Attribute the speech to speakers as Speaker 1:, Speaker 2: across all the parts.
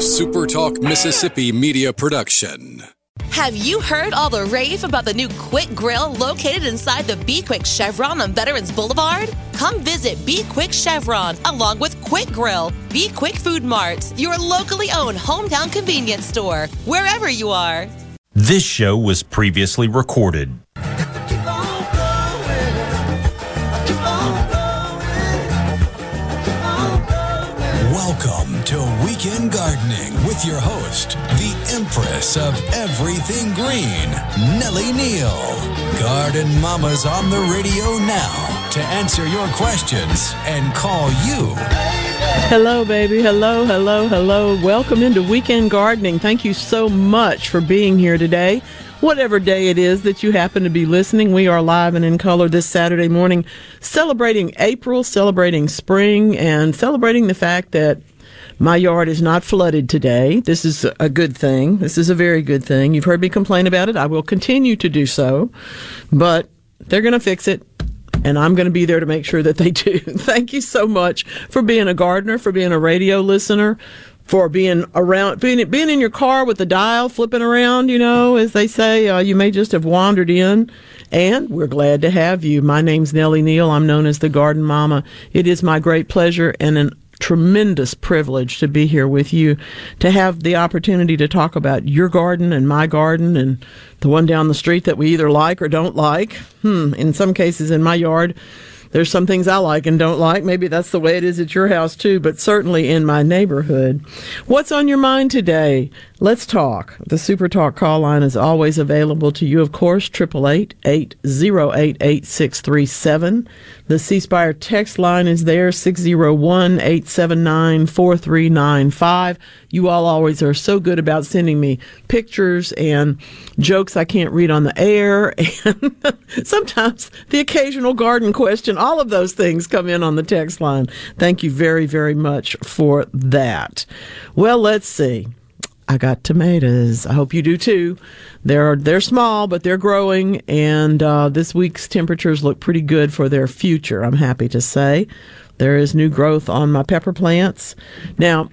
Speaker 1: a SuperTalk Mississippi media production.
Speaker 2: Have you heard all the rave about the new Quick Grill located inside the Be Quick Chevron on Veterans Boulevard? Come visit Be Quick Chevron along with Quick Grill, Be Quick Food Marts, your locally owned hometown convenience store, wherever you are.
Speaker 3: This show was previously recorded.
Speaker 1: Weekend Gardening with your host, the Empress of Everything Green, Nellie Neal. Garden Mama's on the radio now to answer your questions and call you.
Speaker 4: Hello, baby. Hello, hello, hello. Welcome into Weekend Gardening. Thank you so much for being here today. Whatever day it is that you happen to be listening, we are live and in color this Saturday morning, celebrating April, celebrating spring, and celebrating the fact that my yard is not flooded today. This is a good thing. This is a very good thing. You've heard me complain about it. I will continue to do so, but they're going to fix it and I'm going to be there to make sure that they do. Thank you so much for being a gardener, for being a radio listener, for being around, being being in your car with the dial flipping around. You know, as they say, uh, you may just have wandered in, and we're glad to have you. My name's Nellie Neal. I'm known as the Garden Mama. It is my great pleasure and an tremendous privilege to be here with you, to have the opportunity to talk about your garden and my garden and the one down the street that we either like or don't like. Hmm, in some cases in my yard, there's some things I like and don't like. Maybe that's the way it is at your house too, but certainly in my neighborhood. What's on your mind today? Let's talk. The Super Talk call line is always available to you, of course, 888 808 8637. The C Spire text line is there, 601 879 4395. You all always are so good about sending me pictures and jokes I can't read on the air, and sometimes the occasional garden question. All of those things come in on the text line. Thank you very, very much for that. Well, let's see. I got tomatoes. I hope you do too. They're they're small, but they're growing, and uh, this week's temperatures look pretty good for their future. I'm happy to say there is new growth on my pepper plants. Now,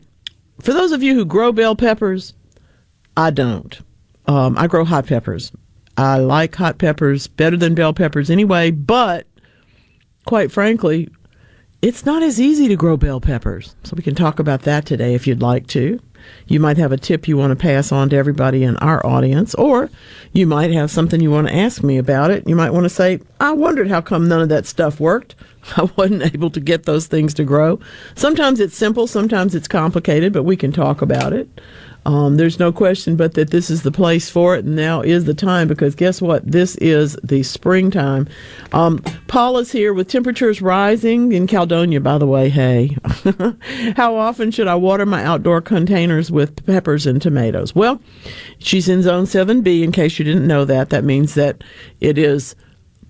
Speaker 4: for those of you who grow bell peppers, I don't. Um, I grow hot peppers. I like hot peppers better than bell peppers anyway, but quite frankly, it's not as easy to grow bell peppers. So we can talk about that today if you'd like to. You might have a tip you want to pass on to everybody in our audience, or you might have something you want to ask me about it. You might want to say, I wondered how come none of that stuff worked. I wasn't able to get those things to grow. Sometimes it's simple, sometimes it's complicated, but we can talk about it. Um, there's no question but that this is the place for it, and now is the time because guess what? This is the springtime. Um, Paul is here with temperatures rising in Caledonia, by the way. Hey, how often should I water my outdoor containers with peppers and tomatoes? Well, she's in zone 7B, in case you didn't know that. That means that it is,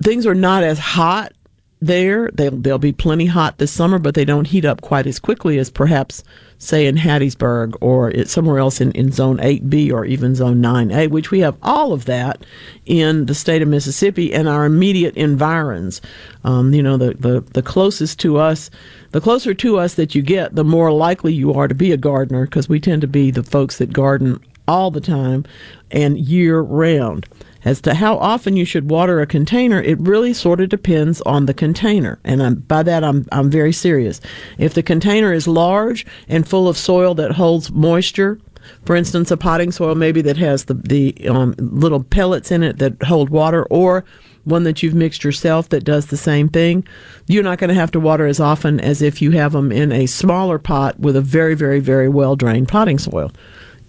Speaker 4: things are not as hot there. They'll, they'll be plenty hot this summer, but they don't heat up quite as quickly as perhaps, say, in Hattiesburg or somewhere else in, in Zone 8B or even Zone 9A, which we have all of that in the state of Mississippi and our immediate environs. Um, you know, the, the, the closest to us, the closer to us that you get, the more likely you are to be a gardener because we tend to be the folks that garden all the time and year round. As to how often you should water a container, it really sort of depends on the container. And I'm, by that, I'm, I'm very serious. If the container is large and full of soil that holds moisture, for instance, a potting soil maybe that has the, the um, little pellets in it that hold water, or one that you've mixed yourself that does the same thing, you're not going to have to water as often as if you have them in a smaller pot with a very, very, very well drained potting soil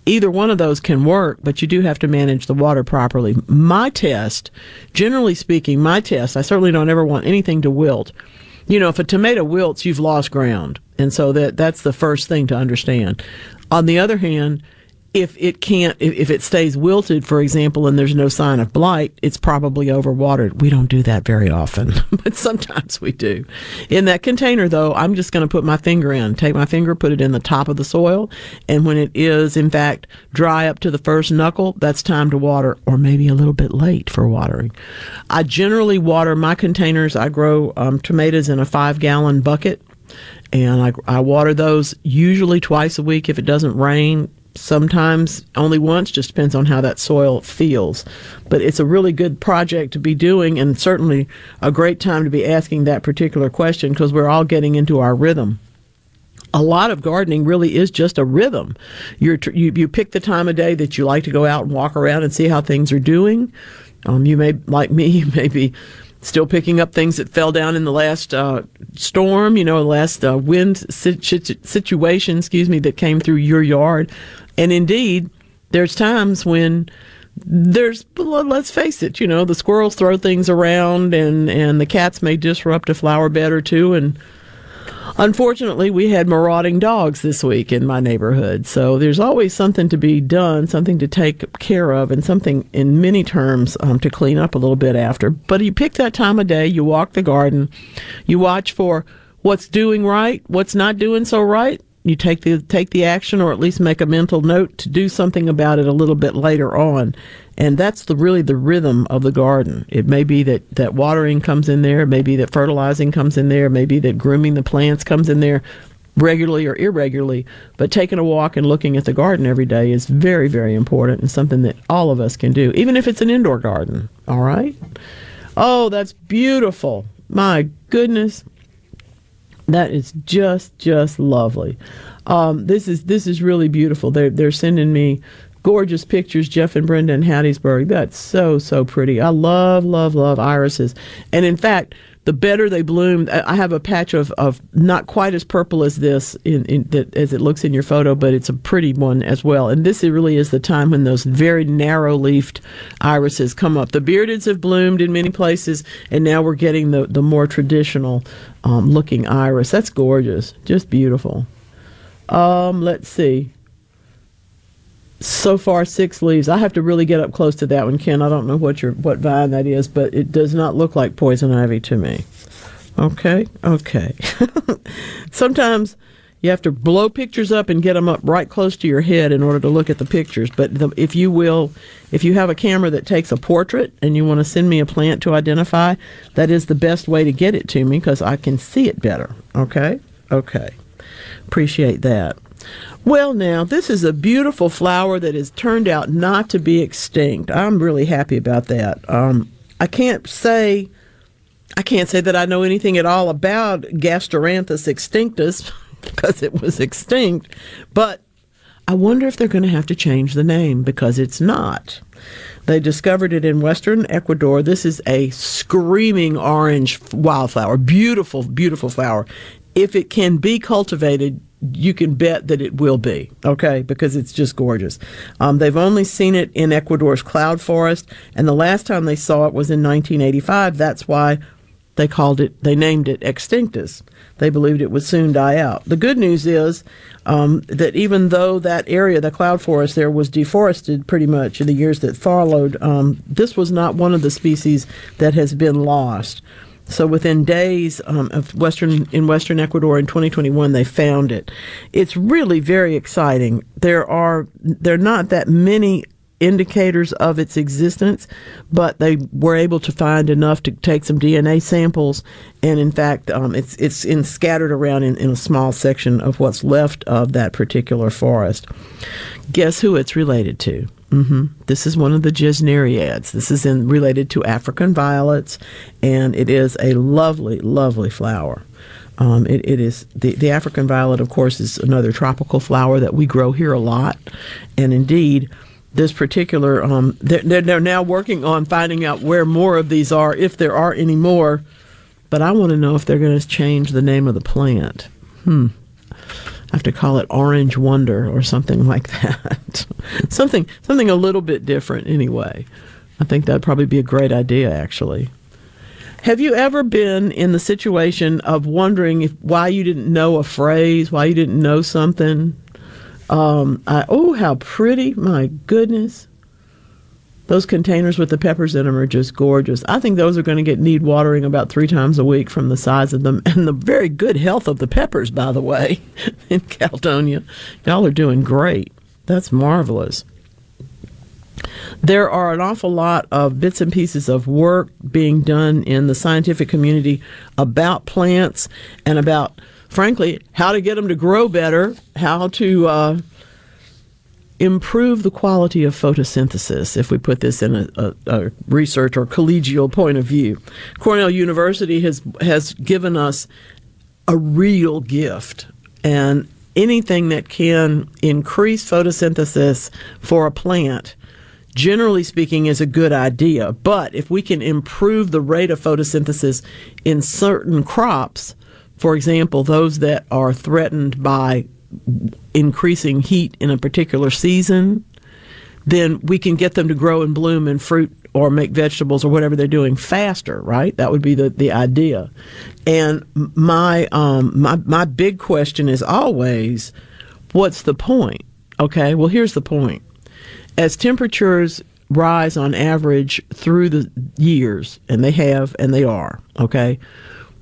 Speaker 4: either one of those can work, but you do have to manage the water properly. My test, generally speaking, my test, I certainly don't ever want anything to wilt. You know, if a tomato wilts, you've lost ground. And so that that's the first thing to understand. On the other hand, if it can't, if, it stays wilted, for example, and there's no sign of blight, it's probably overwatered. We don't do that very often, but sometimes we do. In that container, though, I'm just going to put my finger in, take my finger, put it in the top of the soil, and when it is, in fact, dry up to the first knuckle, that's time to water, or maybe a little bit late for watering. I generally water my containers. I grow um, tomatoes in a five gallon bucket and I, I water those usually twice a week if it doesn't rain sometimes only once, just depends on how that soil feels. But it's a really good project to be doing, and certainly a great time to be asking that particular question because we're all getting into our rhythm a lot of gardening really is just a rhythm. You're, you you pick the time of day that you like to go out and walk around and see how things are doing. Um, you may, like me, you may be still picking up things that fell down in the last uh, storm, you know, the last uh, wind situ- situation, excuse me, that came through your yard. And indeed, there's times when there's let's face it, you know, the squirrels throw things around and and the cats may disrupt a flower bed or two and Unfortunately, we had marauding dogs this week in my neighborhood. So there's always something to be done, something to take care of, and something in many terms um, to clean up a little bit after. But you pick that time of day, you walk the garden, you watch for what's doing right, what's not doing so right, you take the take the action or at least make a mental note to do something about it a little bit later on. And that's the really the rhythm of the garden. It may be that that watering comes in there maybe that fertilizing comes in there maybe that grooming the plants comes in there regularly or irregularly. But taking a walk and looking at the garden every day is very very important and something that all of us can do even if it's an indoor garden. All right? Oh that's beautiful. My goodness that is just just lovely. Um, this is this is really beautiful. They're they're sending me gorgeous pictures, Jeff and Brenda in Hattiesburg. That's so so pretty. I love love love irises, and in fact, the better they bloom. I have a patch of, of not quite as purple as this in, in as it looks in your photo, but it's a pretty one as well. And this really is the time when those very narrow leafed irises come up. The beardeds have bloomed in many places, and now we're getting the the more traditional um, looking iris. That's gorgeous, just beautiful. Um, let's see so far six leaves. I have to really get up close to that one, Ken. I don't know what your what vine that is, but it does not look like poison ivy to me. Okay, okay. Sometimes you have to blow pictures up and get them up right close to your head in order to look at the pictures. But the, if you will, if you have a camera that takes a portrait and you want to send me a plant to identify, that is the best way to get it to me because I can see it better. Okay, okay. Appreciate that. Well, now, this is a beautiful flower that has turned out not to be extinct. I'm really happy about that. Um, I can't say. I can't say that I know anything at all about Gasteranthus extinctus because it was extinct, but I wonder if they're going to have to change the name because it's not. They discovered it in western Ecuador. This is a screaming orange wildflower, beautiful, beautiful flower. If it can be cultivated, you can bet that it will be, okay, because it's just gorgeous. Um, they've only seen it in Ecuador's cloud forest, and the last time they saw it was in 1985. That's why they called it, they named it Extinctus. They believed it would soon die out. The good news is um, that even though that area, the cloud forest there, was deforested pretty much in the years that followed, um, this was not one of the species that has been lost. So within days um, of western in western Ecuador in 2021, they found it. It's really very exciting. There are there are not that many indicators of its existence, but they were able to find enough to take some DNA samples, and in fact, um, it's it's in, scattered around in, in a small section of what's left of that particular forest. Guess who it's related to? Mm-hmm. This is one of the gesneriads. This is in, related to African violets, and it is a lovely, lovely flower. Um, it, it is the, the African violet, of course, is another tropical flower that we grow here a lot, and indeed, this particular um, they're, they're now working on finding out where more of these are, if there are any more. But I want to know if they're going to change the name of the plant. Hmm. I have to call it Orange Wonder or something like that. something something a little bit different anyway. I think that'd probably be a great idea actually. Have you ever been in the situation of wondering if, why you didn't know a phrase, why you didn't know something? Um, I, oh, how pretty! My goodness. Those containers with the peppers in them are just gorgeous. I think those are going to get need watering about three times a week from the size of them and the very good health of the peppers, by the way, in Caledonia. Y'all are doing great. That's marvelous. There are an awful lot of bits and pieces of work being done in the scientific community about plants and about, frankly, how to get them to grow better, how to uh, improve the quality of photosynthesis, if we put this in a, a, a, research or collegial point of view. Cornell University has, has given us a real gift, and anything that can increase photosynthesis for a plant generally speaking, is a good idea. But if we can improve the rate of photosynthesis in certain crops, for example, those that are threatened by increasing heat in a particular season, then we can get them to grow and bloom and fruit or make vegetables or whatever they're doing faster, right? That would be the, the idea. And my um my my big question is always, what's the point? Okay, well here's the point. As temperatures rise on average through the years, and they have and they are, okay,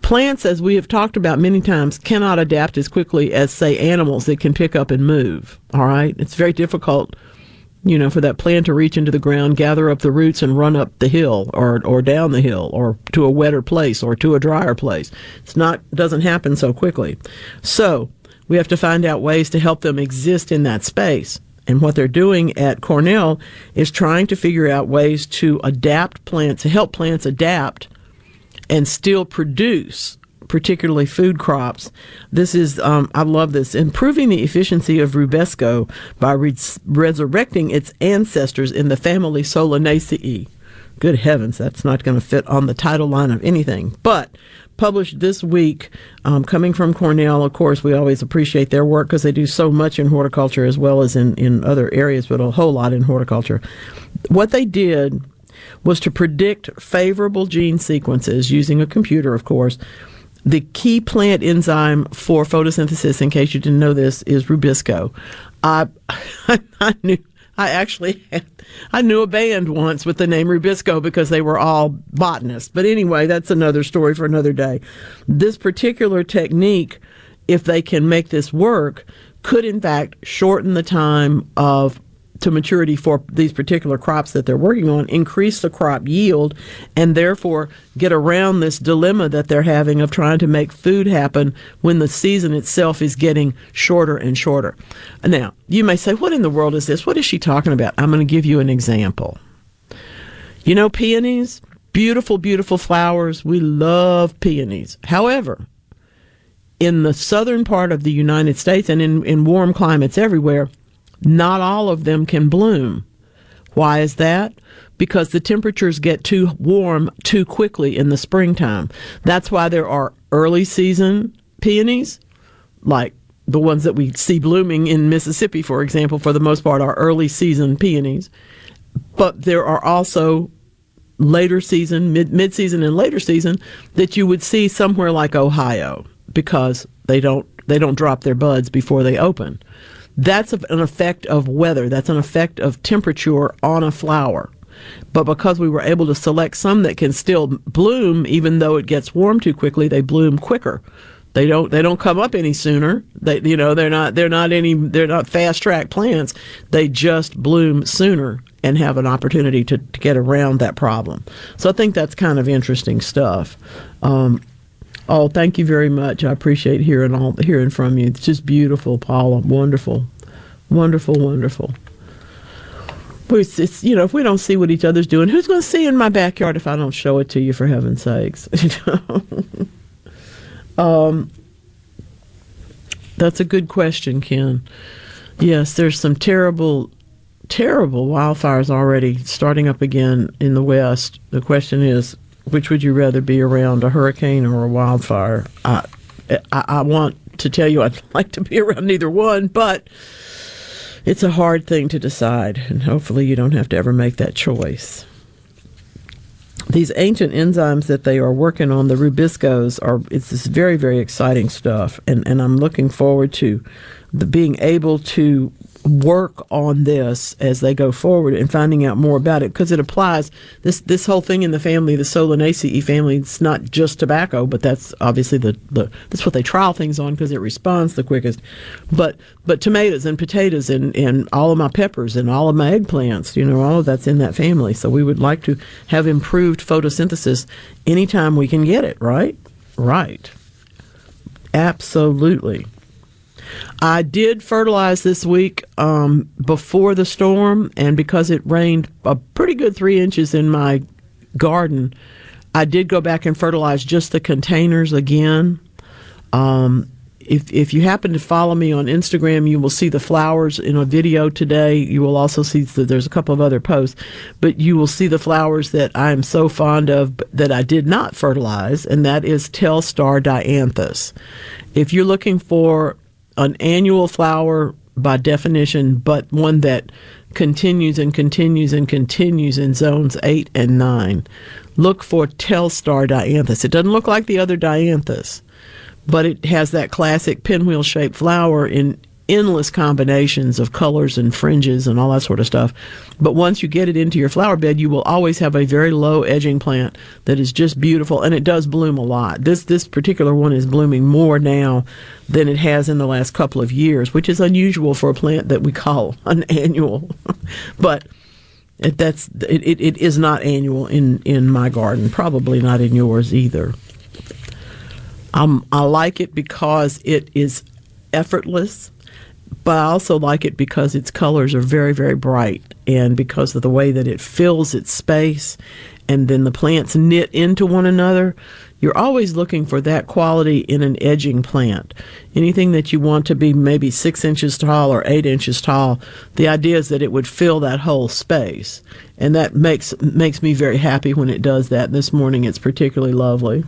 Speaker 4: Plants, as we have talked about many times, cannot adapt as quickly as, say, animals that can pick up and move. All right? It's very difficult, you know, for that plant to reach into the ground, gather up the roots, and run up the hill or, or down the hill or to a wetter place or to a drier place. It's not, doesn't happen so quickly. So, we have to find out ways to help them exist in that space. And what they're doing at Cornell is trying to figure out ways to adapt plants, to help plants adapt and still produce particularly food crops. This is, um, I love this, improving the efficiency of Rubisco by res- resurrecting its ancestors in the family Solanaceae. Good heavens, that's not going to fit on the title line of anything. But published this week, um, coming from Cornell, of course, we always appreciate their work because they do so much in horticulture as well as in, in other areas, but a whole lot in horticulture. What they did was to predict favorable gene sequences using a computer, of course. The key plant enzyme for photosynthesis, in case you didn't know this, is Rubisco. I, I knew. I actually had, I knew a band once with the name Rubisco because they were all botanists. But anyway, that's another story for another day. This particular technique, if they can make this work, could in fact shorten the time of to maturity for these particular crops that they're working on, increase the crop yield, and therefore get around this dilemma that they're having of trying to make food happen when the season itself is getting shorter and shorter. Now, you may say, What in the world is this? What is she talking about? I'm going to give you an example. You know, peonies, beautiful, beautiful flowers. We love peonies. However, in the southern part of the United States and in, in warm climates everywhere, not all of them can bloom. Why is that? Because the temperatures get too warm too quickly in the springtime. That's why there are early season peonies, like the ones that we see blooming in Mississippi, for example, for the most part, are early season peonies. But there are also later season, mid mid season, and later season that you would see somewhere like Ohio because they don't they don't drop their buds before they open. That's an effect of weather. That's an effect of temperature on a flower. But because we were able to select some that can still bloom, even though it gets warm too quickly, they bloom quicker. They don't. They don't come up any sooner. They, you know, they're not. They're not any. They're not fast track plants. They just bloom sooner and have an opportunity to, to get around that problem. So I think that's kind of interesting stuff. Um, Oh, thank you very much. I appreciate hearing all hearing from you. It's just beautiful, Paula. Wonderful, wonderful, wonderful. It's, it's, you know, if we don't see what each other's doing, who's going to see in my backyard if I don't show it to you? For heaven's sakes, um, that's a good question, Ken. Yes, there's some terrible, terrible wildfires already starting up again in the West. The question is, which would you rather be around, a hurricane or a wildfire? I, I, I want to tell you I'd like to be around neither one, but it's a hard thing to decide, and hopefully you don't have to ever make that choice. These ancient enzymes that they are working on, the rubiscos, are it's this very very exciting stuff, and and I'm looking forward to the being able to work on this as they go forward and finding out more about it because it applies. This this whole thing in the family the solanaceae family it's not just tobacco but that's obviously the, the that's what they trial things on because it responds the quickest. But but tomatoes and potatoes and and all of my peppers and all of my eggplants you know all of that's in that family. So we would like to have improved photosynthesis anytime we can get it right? Right. Absolutely I did fertilize this week um, before the storm, and because it rained a pretty good three inches in my garden, I did go back and fertilize just the containers again. Um, if if you happen to follow me on Instagram, you will see the flowers in a video today. You will also see that there's a couple of other posts, but you will see the flowers that I am so fond of that I did not fertilize, and that is Telstar dianthus. If you're looking for an annual flower by definition, but one that continues and continues and continues in zones eight and nine, look for Telstar dianthus. It doesn't look like the other dianthus but it has that classic pinwheel shaped flower in endless combinations of colors and fringes and all that sort of stuff. But once you get it into your flower bed, you will always have a very low edging plant that is just beautiful and it does bloom a lot. This this particular one is blooming more now than it has in the last couple of years, which is unusual for a plant that we call an annual. but it, that's it, it, is not annual in in my garden, probably not in yours either. Um, I like it because it is effortless, but I also like it because its colors are very, very bright and because of the way that it fills its space and then the plants knit into one another. You're always looking for that quality in an edging plant. Anything that you want to be maybe six inches tall or eight inches tall, the idea is that it would fill that whole space. And that makes makes me very happy when it does that. This morning it's particularly lovely.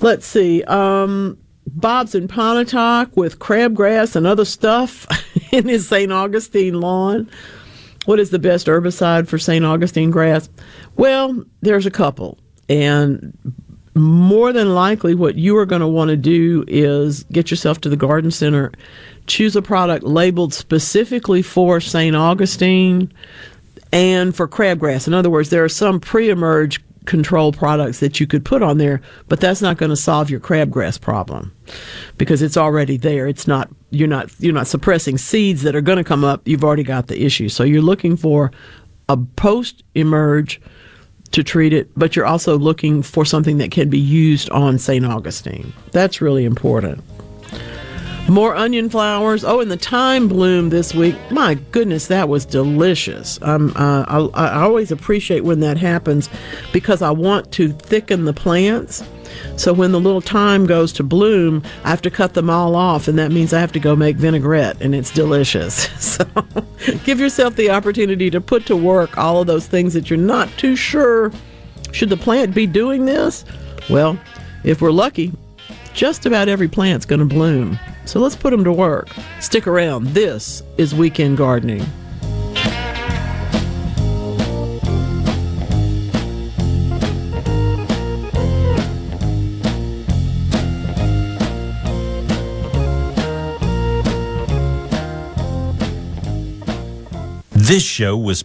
Speaker 4: Let's see. Um, Bob's in Pontotoc with crabgrass and other stuff in his St. Augustine lawn. What is the best herbicide for St. Augustine grass? Well, there's a couple. And more than likely, what you are going to want to do is get yourself to the garden center, choose a product labeled specifically for St. Augustine and for crabgrass. In other words, there are some pre emerge control products that you could put on there, but that's not going to solve your crabgrass problem because it's already there. It's not you're not you're not suppressing seeds that are going to come up. You've already got the issue. So you're looking for a post emerge to treat it, but you're also looking for something that can be used on St. Augustine. That's really important. More onion flowers. Oh, and the thyme bloom this week. My goodness, that was delicious. Uh, I, I always appreciate when that happens because I want to thicken the plants. So when the little thyme goes to bloom, I have to cut them all off, and that means I have to go make vinaigrette, and it's delicious. So give yourself the opportunity to put to work all of those things that you're not too sure. Should the plant be doing this? Well, if we're lucky, just about every plant's going to bloom. So let's put them to work. Stick around. This is Weekend Gardening.
Speaker 3: This show was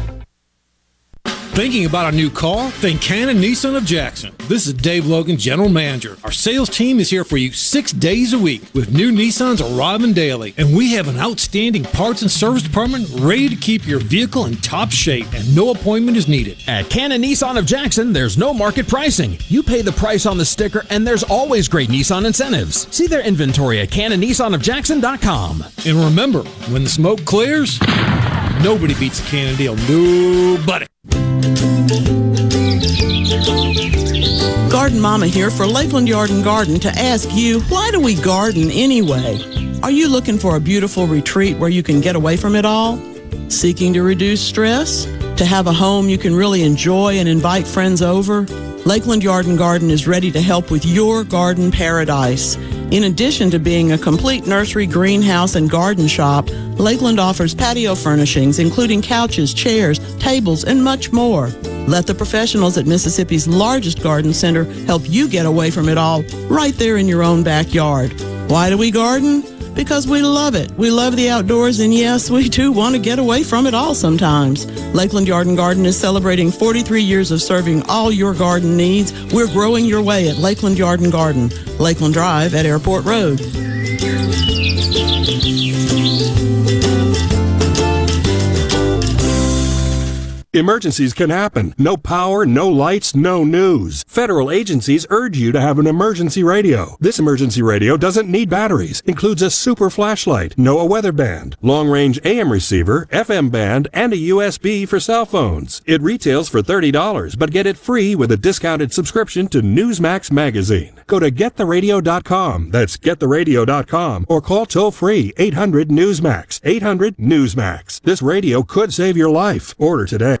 Speaker 5: Thinking about a new car? Think Cannon Nissan of Jackson. This is Dave Logan, General Manager. Our sales team is here for you six days a week with new Nissans arriving daily. And we have an outstanding parts and service department ready to keep your vehicle in top shape and no appointment is needed.
Speaker 6: At Cannon Nissan of Jackson, there's no market pricing. You pay the price on the sticker and there's always great Nissan incentives. See their inventory at CannonNissanofJackson.com.
Speaker 5: And remember, when the smoke clears, nobody beats a Cannon deal. Nobody.
Speaker 4: Garden Mama here for Lakeland Yard and Garden to ask you, why do we garden anyway? Are you looking for a beautiful retreat where you can get away from it all? Seeking to reduce stress? To have a home you can really enjoy and invite friends over? Lakeland Yard and Garden is ready to help with your garden paradise. In addition to being a complete nursery, greenhouse, and garden shop, Lakeland offers patio furnishings, including couches, chairs, tables, and much more. Let the professionals at Mississippi's largest garden center help you get away from it all right there in your own backyard. Why do we garden? Because we love it. We love the outdoors, and yes, we do want to get away from it all sometimes. Lakeland Yard and Garden is celebrating 43 years of serving all your garden needs. We're growing your way at Lakeland Yard and Garden, Lakeland Drive at Airport Road.
Speaker 7: Emergencies can happen. No power, no lights, no news. Federal agencies urge you to have an emergency radio. This emergency radio doesn't need batteries, includes a super flashlight, NOAA weather band, long range AM receiver, FM band, and a USB for cell phones. It retails for $30, but get it free with a discounted subscription to Newsmax magazine. Go to gettheradio.com. That's gettheradio.com or call toll free 800 Newsmax. 800 Newsmax. This radio could save your life. Order today.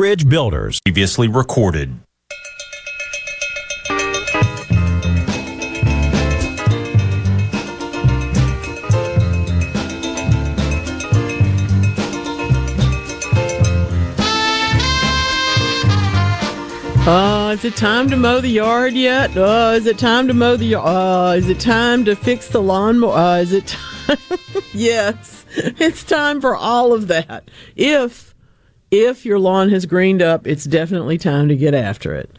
Speaker 8: Builders.
Speaker 3: Previously recorded.
Speaker 4: Uh, is it time to mow the yard yet? Uh, is it time to mow the yard? Uh, is it time to fix the lawnmower? Uh, is it time? yes, it's time for all of that. If if your lawn has greened up, it's definitely time to get after it.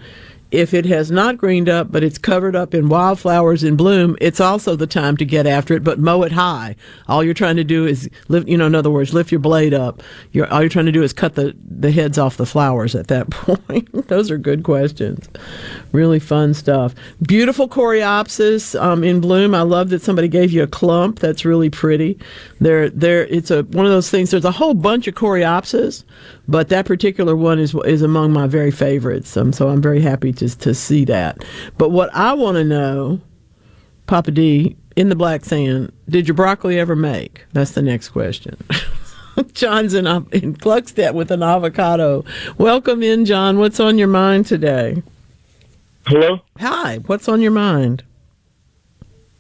Speaker 4: If it has not greened up, but it's covered up in wildflowers in bloom, it's also the time to get after it, but mow it high. All you're trying to do is lift, you know, in other words, lift your blade up. You're, all you're trying to do is cut the, the heads off the flowers at that point. Those are good questions. Really fun stuff. Beautiful coreopsis um, in bloom. I love that somebody gave you a clump. That's really pretty. There, there. It's a one of those things. There's a whole bunch of coreopsis, but that particular one is is among my very favorites. Um, so I'm very happy to to see that. But what I want to know, Papa D, in the black sand, did your broccoli ever make? That's the next question. John's in, in Gluckstadt with an avocado. Welcome in, John. What's on your mind today?
Speaker 9: Hello.
Speaker 4: Hi. What's on your mind?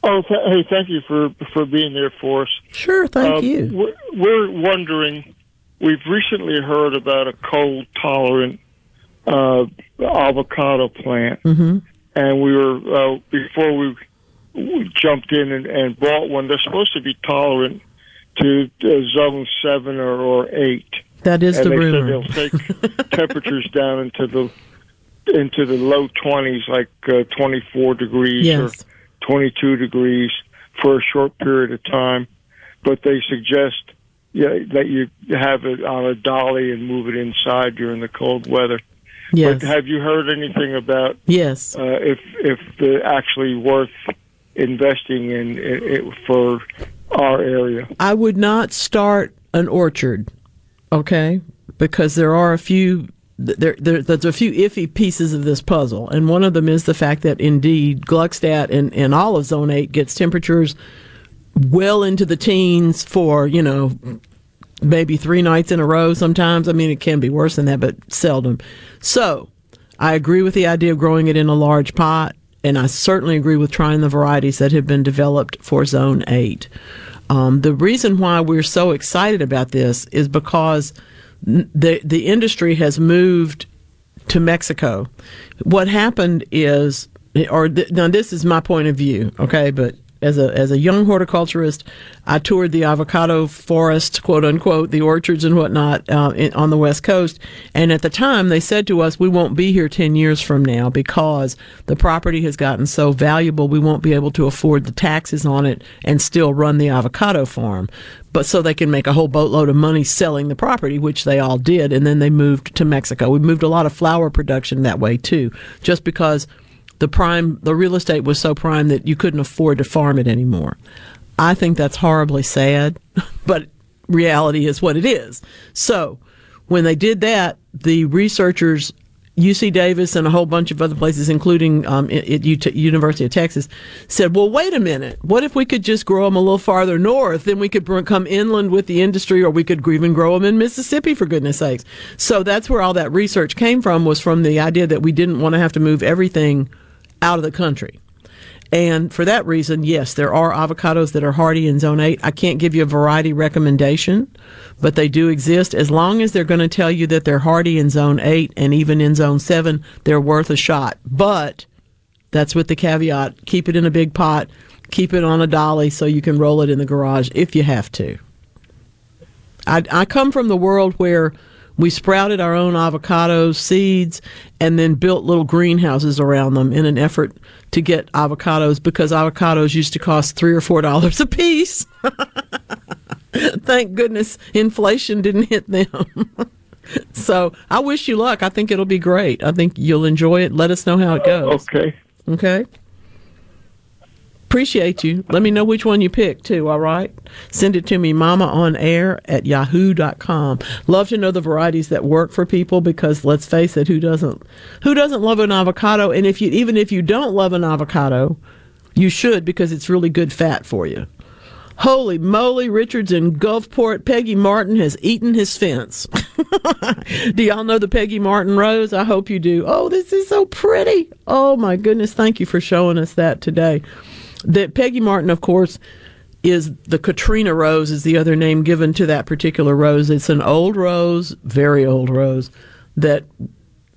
Speaker 9: Oh, th- hey, thank you for for being there for us.
Speaker 4: Sure, thank
Speaker 9: Um,
Speaker 4: you.
Speaker 9: We're, we're wondering. We've recently heard about a cold tolerant uh, avocado plant,
Speaker 4: Mm-hmm.
Speaker 9: and we were uh, before we, we jumped in and, and bought one. They're supposed to be tolerant to uh, zone seven or, or eight.
Speaker 4: That is
Speaker 9: and
Speaker 4: the
Speaker 9: they
Speaker 4: rumor.
Speaker 9: said they'll take temperatures down into the into the low twenties, like uh, twenty four degrees
Speaker 4: Yes.
Speaker 9: or twenty two degrees for a short period of time. But they suggest yeah, that you have it on a dolly and move it inside during the cold weather.
Speaker 4: Yes.
Speaker 9: But have you heard anything about
Speaker 4: Yes.
Speaker 9: uh, if if it's actually worth investing in it for our area?
Speaker 4: I would not start an orchard, okay? Because there are a few there, there there's a few iffy pieces of this puzzle, and one of them is the fact that indeed Gluckstadt and, and all of Zone Eight gets temperatures well into the teens for you know maybe three nights in a row. Sometimes, I mean, it can be worse than that, but seldom. So, I agree with the idea of growing it in a large pot, and I certainly agree with trying the varieties that have been developed for Zone Eight. Um, the reason why we're so excited about this is because the the industry has moved to Mexico. What happened is, or th- now this is my point of view, okay, but as a as a young horticulturist, I toured the avocado forest, quote unquote, the orchards and whatnot uh, in, on the west coast. And at the time, they said to us, "We won't be here ten years from now because the property has gotten so valuable, we won't be able to afford the taxes on it and still run the avocado farm." But so they can make a whole boatload of money selling the property, which they all did, and then they moved to Mexico. We moved a lot of flower production that way too, just because the prime the real estate was so prime that you couldn't afford to farm it anymore. I think that's horribly sad, but reality is what it is. So, when they did that, the researchers UC Davis and a whole bunch of other places, including um, at, University of Texas, said, "Well, wait a minute. What if we could just grow them a little farther north? Then we could come inland with the industry, or we could even grow them in Mississippi, for goodness sakes." So that's where all that research came from. Was from the idea that we didn't want to have to move everything out of the country. And for that reason, yes, there are avocados that are hardy in zone 8. I can't give you a variety recommendation, but they do exist. As long as they're going to tell you that they're hardy in zone 8 and even in zone 7, they're worth a shot. But that's with the caveat keep it in a big pot, keep it on a dolly so you can roll it in the garage if you have to. I, I come from the world where we sprouted our own avocado seeds and then built little greenhouses around them in an effort to get avocados because avocados used to cost three or four dollars a piece. Thank goodness inflation didn't hit them. so I wish you luck. I think it'll be great. I think you'll enjoy it. Let us know how it goes.
Speaker 9: Okay.
Speaker 4: Okay. Appreciate you. Let me know which one you pick too, all right? Send it to me, mama on air at yahoo.com. Love to know the varieties that work for people because let's face it, who doesn't who doesn't love an avocado? And if you even if you don't love an avocado, you should because it's really good fat for you. Holy moly, Richards in Gulfport, Peggy Martin has eaten his fence. do y'all know the Peggy Martin rose? I hope you do. Oh, this is so pretty. Oh my goodness, thank you for showing us that today that Peggy Martin, of course, is the Katrina rose is the other name given to that particular rose. It's an old rose, very old rose that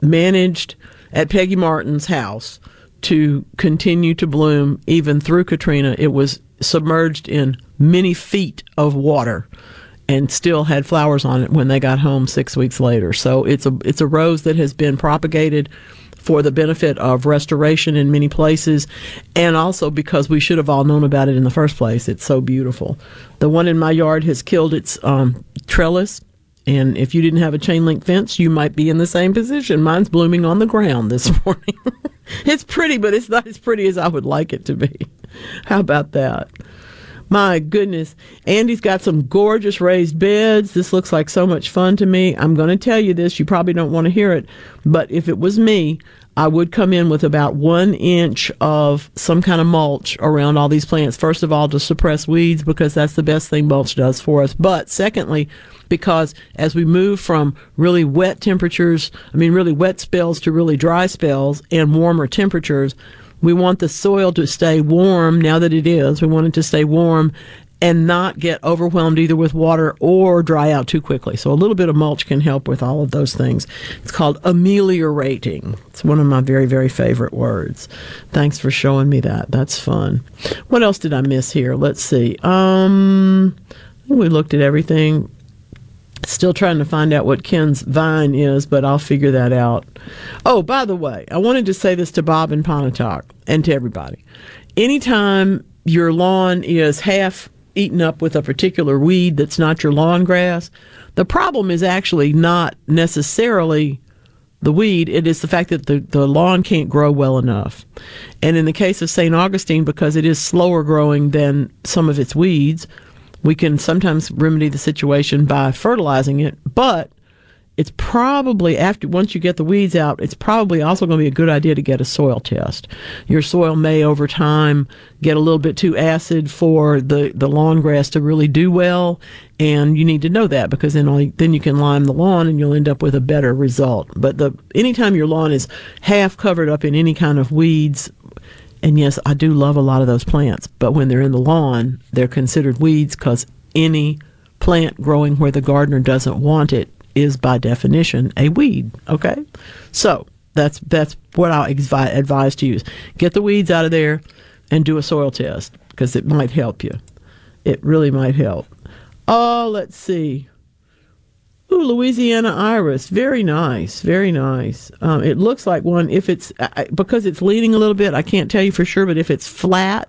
Speaker 4: managed at Peggy Martin's house to continue to bloom even through Katrina. It was submerged in many feet of water and still had flowers on it when they got home 6 weeks later. So it's a it's a rose that has been propagated for the benefit of restoration in many places, and also because we should have all known about it in the first place. It's so beautiful. The one in my yard has killed its um, trellis, and if you didn't have a chain link fence, you might be in the same position. Mine's blooming on the ground this morning. it's pretty, but it's not as pretty as I would like it to be. How about that? My goodness. Andy's got some gorgeous raised beds. This looks like so much fun to me. I'm going to tell you this. You probably don't want to hear it, but if it was me, I would come in with about one inch of some kind of mulch around all these plants. First of all, to suppress weeds because that's the best thing mulch does for us. But secondly, because as we move from really wet temperatures, I mean, really wet spells to really dry spells and warmer temperatures, we want the soil to stay warm now that it is. We want it to stay warm and not get overwhelmed either with water or dry out too quickly. So a little bit of mulch can help with all of those things. It's called ameliorating. It's one of my very, very favorite words. Thanks for showing me that. That's fun. What else did I miss here? Let's see. Um, we looked at everything. Still trying to find out what Ken's vine is, but I'll figure that out. Oh, by the way, I wanted to say this to Bob and Pontotoc and to everybody. Anytime your lawn is half eaten up with a particular weed that's not your lawn grass, the problem is actually not necessarily the weed, it is the fact that the, the lawn can't grow well enough. And in the case of St. Augustine, because it is slower growing than some of its weeds, we can sometimes remedy the situation by fertilizing it, but it's probably after once you get the weeds out, it's probably also going to be a good idea to get a soil test. Your soil may over time get a little bit too acid for the the lawn grass to really do well, and you need to know that because then only, then you can lime the lawn and you'll end up with a better result. But the anytime your lawn is half covered up in any kind of weeds, And yes, I do love a lot of those plants, but when they're in the lawn, they're considered weeds because any plant growing where the gardener doesn't want it is by definition a weed. Okay, so that's that's what I advise, advise to use. Get the weeds out of there and do a soil test because it might help you. It really might help. Oh, let's see. Ooh, Louisiana iris, very nice, very nice. Um, it looks like one. If it's I, because it's leaning a little bit, I can't tell you for sure. But if it's flat,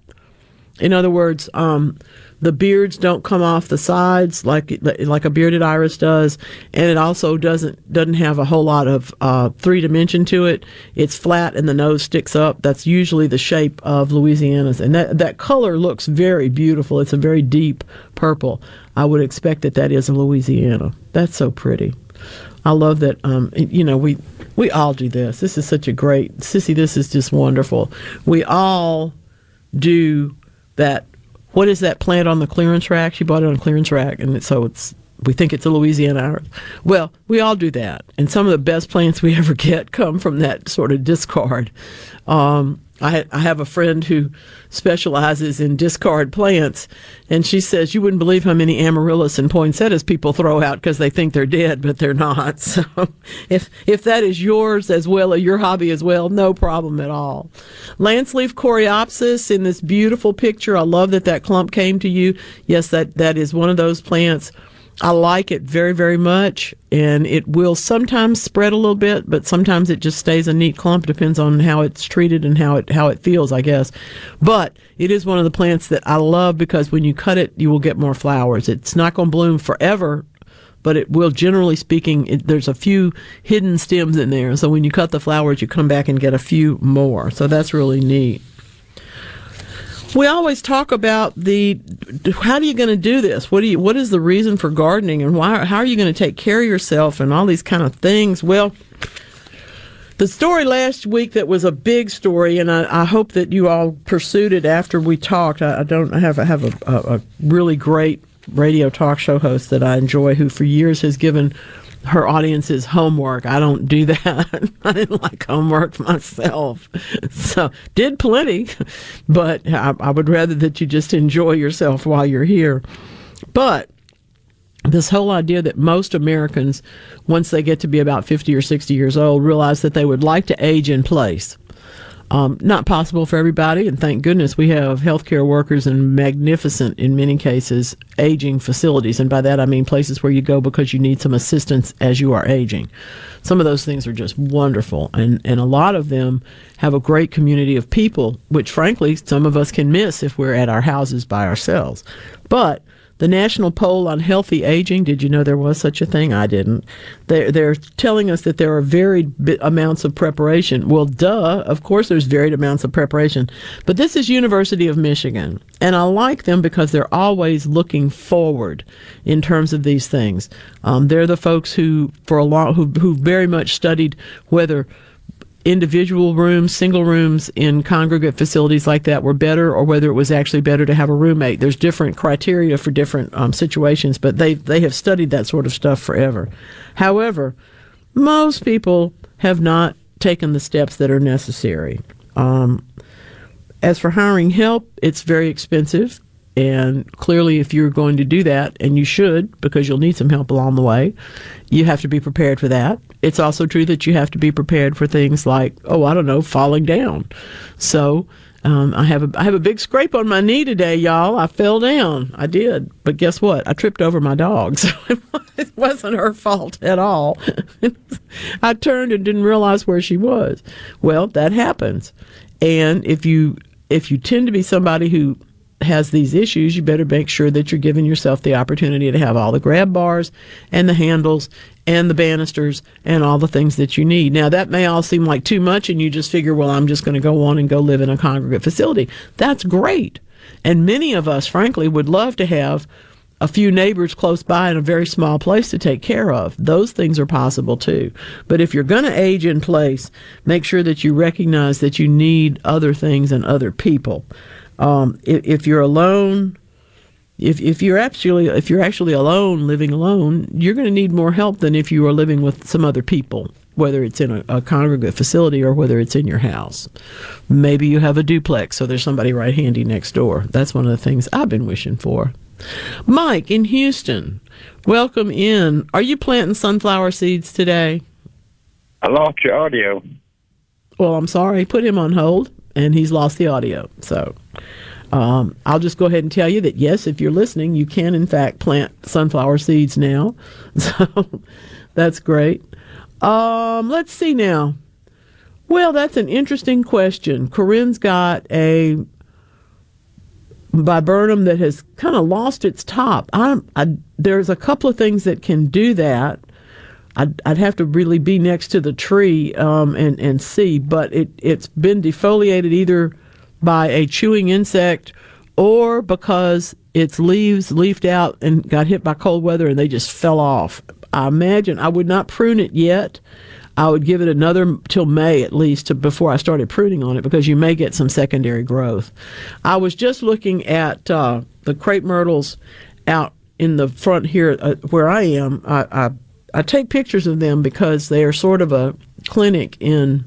Speaker 4: in other words, um, the beards don't come off the sides like like a bearded iris does, and it also doesn't doesn't have a whole lot of uh, three dimension to it. It's flat and the nose sticks up. That's usually the shape of Louisiana's, and that that color looks very beautiful. It's a very deep purple. I would expect that that is a Louisiana. That's so pretty. I love that. Um, you know, we we all do this. This is such a great sissy. This is just wonderful. We all do that. What is that plant on the clearance rack? She bought it on a clearance rack, and so it's we think it's a Louisiana iris. Well, we all do that, and some of the best plants we ever get come from that sort of discard. Um, I, I have a friend who specializes in discard plants, and she says you wouldn't believe how many amaryllis and poinsettias people throw out because they think they're dead, but they're not. So, if if that is yours as well, or your hobby as well, no problem at all. Lance leaf coreopsis in this beautiful picture. I love that that clump came to you. Yes, that that is one of those plants I like it very, very much, and it will sometimes spread a little bit, but sometimes it just stays a neat clump. Depends on how it's treated and how it how it feels, I guess. But it is one of the plants that I love because when you cut it, you will get more flowers. It's not going to bloom forever, but it will. Generally speaking, it, there's a few hidden stems in there, so when you cut the flowers, you come back and get a few more. So that's really neat. We always talk about the how are you going to do this? What do you what is the reason for gardening and why how are you going to take care of yourself and all these kind of things? Well, the story last week that was a big story, and I, I hope that you all pursued it after we talked. I, I don't have I have a, a, a really great radio talk show host that I enjoy who for years has given her audience's homework. I don't do that. I didn't like homework myself. So, did plenty, but I, I, would rather that you just enjoy yourself while you're here. But this whole idea that most Americans, once they get to be about 50 or 60 years old, realize that they would like to age in place. Um, not possible for everybody, and thank goodness we have healthcare workers in magnificent, in many cases, aging facilities. And by that I mean places where you go because you need some assistance as you are aging. Some of those things are just wonderful, and, and a lot of them have a great community of people, which frankly some of us can miss if we're at our houses by ourselves. But the National Poll on Healthy Aging. Did you know there was such a thing? I didn't. They're, they're telling us that there are varied amounts of preparation. Well, duh, of course there's varied amounts of preparation. But this is University of Michigan, and I like them because they're always looking forward in terms of these things. Um, they're the folks who, for a long, who, who very much studied whether individual rooms, single rooms in congregate facilities like that were better, or whether it was actually better to have a roommate. There's different criteria for different um, situations, but they they have studied that sort of stuff forever. However, most people have not taken the steps that are necessary. Um, as for hiring help, it's very expensive. And clearly, if you're going to do that, and you should, because you'll need some help along the way, you have to be prepared for that. It's also true that you have to be prepared for things like, oh, I don't know, falling down. So um, I have a I have a big scrape on my knee today, y'all. I fell down. I did, but guess what? I tripped over my dog, so it wasn't her fault at all. I turned and didn't realize where she was. Well, that happens, and if you if you tend to be somebody who has these issues, you better make sure that you're giving yourself the opportunity to have all the grab bars and the handles and the banisters and all the things that you need. Now, that may all seem like too much, and you just figure, well, I'm just going to go on and go live in a congregate facility. That's great. And many of us, frankly, would love to have a few neighbors close by in a very small place to take care of. Those things are possible too. But if you're going to age in place, make sure that you recognize that you need other things and other people. Um, if, if, you're alone, if if you're actually if you're actually alone, living alone, you're going to need more help than if you are living with some other people. whether it's in a, a congregate facility or whether it's in your house. Maybe you have a duplex, so there's somebody right handy next door. That's one of the things I've been wishing for. Mike in Houston, welcome in. Are you planting sunflower seeds today?
Speaker 10: I lost your audio.
Speaker 4: Well, I'm sorry. Put him on hold, and he's lost the audio. So um, I'll just go ahead and tell you that yes, if you're listening, you can in fact plant sunflower seeds now. So that's great. Um, let's see now. Well, that's an interesting question. Corinne's got a viburnum that has kind of lost its top. I, there's a couple of things that can do that. I'd, I'd have to really be next to the tree um, and and see, but it it's been defoliated either by a chewing insect or because its leaves leafed out and got hit by cold weather and they just fell off. I imagine I would not prune it yet. I would give it another till May at least to, before I started pruning on it because you may get some secondary growth. I was just looking at uh, the crepe myrtles out in the front here uh, where I am. I, I I take pictures of them because they are sort of a clinic in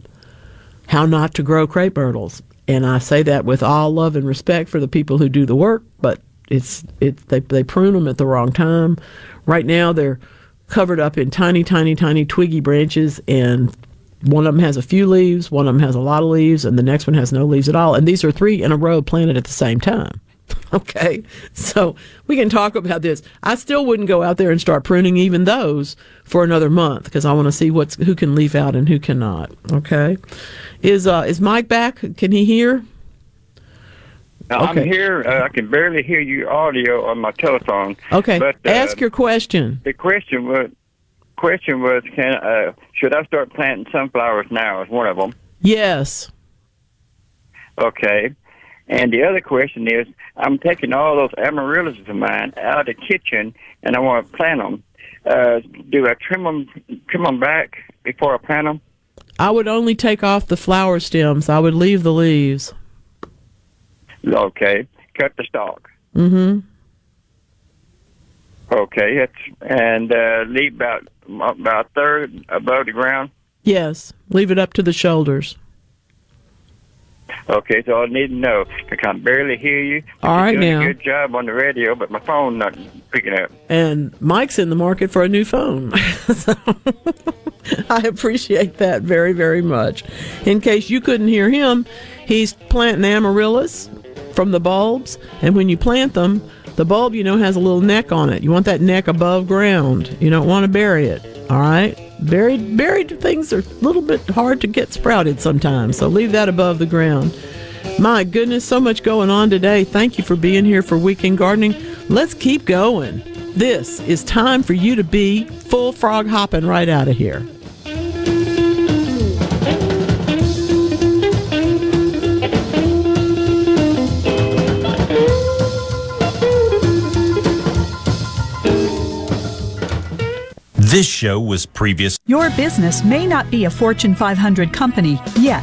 Speaker 4: how not to grow crepe myrtles, and I say that with all love and respect for the people who do the work, but it's it's they they prune them at the wrong time. Right now they're covered up in tiny, tiny, tiny twiggy branches, and one of them has a few leaves, one of them has a lot of leaves, and the next one has no leaves at all. And these are three in a row planted at the same time. Okay, so we can talk about this. I still wouldn't go out there and start pruning even those for another month because I want to see what's who can leaf out and who cannot. Okay, is uh, is Mike back? Can he hear?
Speaker 10: Now,
Speaker 4: Okay.
Speaker 10: I'm here. Uh, I can barely hear your audio on my telephone.
Speaker 4: Okay,
Speaker 10: But, uh,
Speaker 4: ask your question.
Speaker 10: The question was, question was, can uh, should I start planting sunflowers now? Is one of them.
Speaker 4: Yes.
Speaker 10: Okay. And the other question is, I'm taking all those amaryllis of mine out of the kitchen, and I want to plant them. Uh, do I trim them, trim them back before I plant them?
Speaker 4: I would only take off the flower stems. I would leave the leaves.
Speaker 10: Okay. Cut the stalk.
Speaker 4: Mm-hmm.
Speaker 10: Okay. And uh, leave about about a third above the ground.
Speaker 4: Yes. Leave it up to the shoulders.
Speaker 10: Okay, so I need to know. I can barely hear you.
Speaker 4: All right
Speaker 10: You're doing
Speaker 4: now.
Speaker 10: a good job on the radio, but my phone not picking up.
Speaker 4: And Mike's in the market for a new phone. So, I appreciate that very, very much. In case you couldn't hear him, he's planting amaryllis from the bulbs. And when you plant them, the bulb, you know, has a little neck on it. You want that neck above ground. You don't want to bury it. All right? Buried, buried things are a little bit hard to get sprouted sometimes. So leave that above the ground. My goodness, so much going on today. Thank you for being here for Weekend Gardening. Let's keep going. This is time for you to be full frog hopping right out of here.
Speaker 3: This show was previous.
Speaker 11: Your business may not be a Fortune 500 company yet.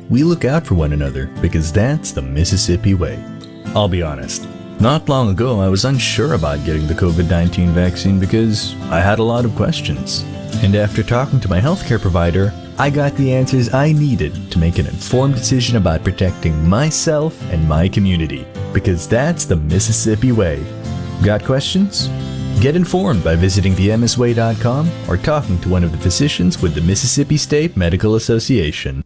Speaker 12: we look out for one another because that's the Mississippi way. I'll be honest. Not long ago, I was unsure about getting the COVID 19 vaccine because I had a lot of questions. And after talking to my healthcare provider, I got the answers I needed to make an informed decision about protecting myself and my community because that's the Mississippi way. Got questions? Get informed by visiting themsway.com or talking to one of the physicians with the Mississippi State Medical Association.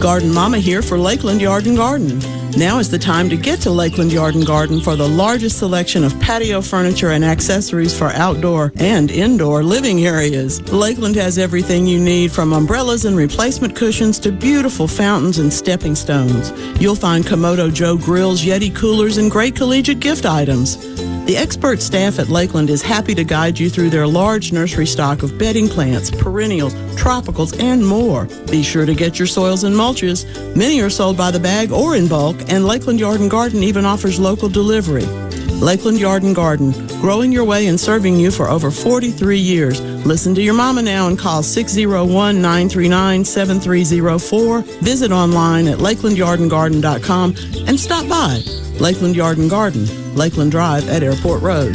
Speaker 4: Garden Mama here for Lakeland Yard and Garden. Now is the time to get to Lakeland Yard and Garden for the largest selection of patio furniture and accessories for outdoor and indoor living areas. Lakeland has everything you need from umbrellas and replacement cushions to beautiful fountains and stepping stones. You'll find Kamado Joe grills, Yeti coolers, and great collegiate gift items. The expert staff at Lakeland is happy to guide you through their large nursery stock of bedding plants, perennials, tropicals, and more. Be sure to get your soils and mulches. Many are sold by the bag or in bulk, and Lakeland Yard and Garden even offers local delivery. Lakeland Yard and Garden, growing your way and serving you for over 43 years. Listen to your mama now and call 601 939 7304. Visit online at lakelandyardandgarden.com and stop by. Lakeland Yard and Garden, Lakeland Drive at Airport Road.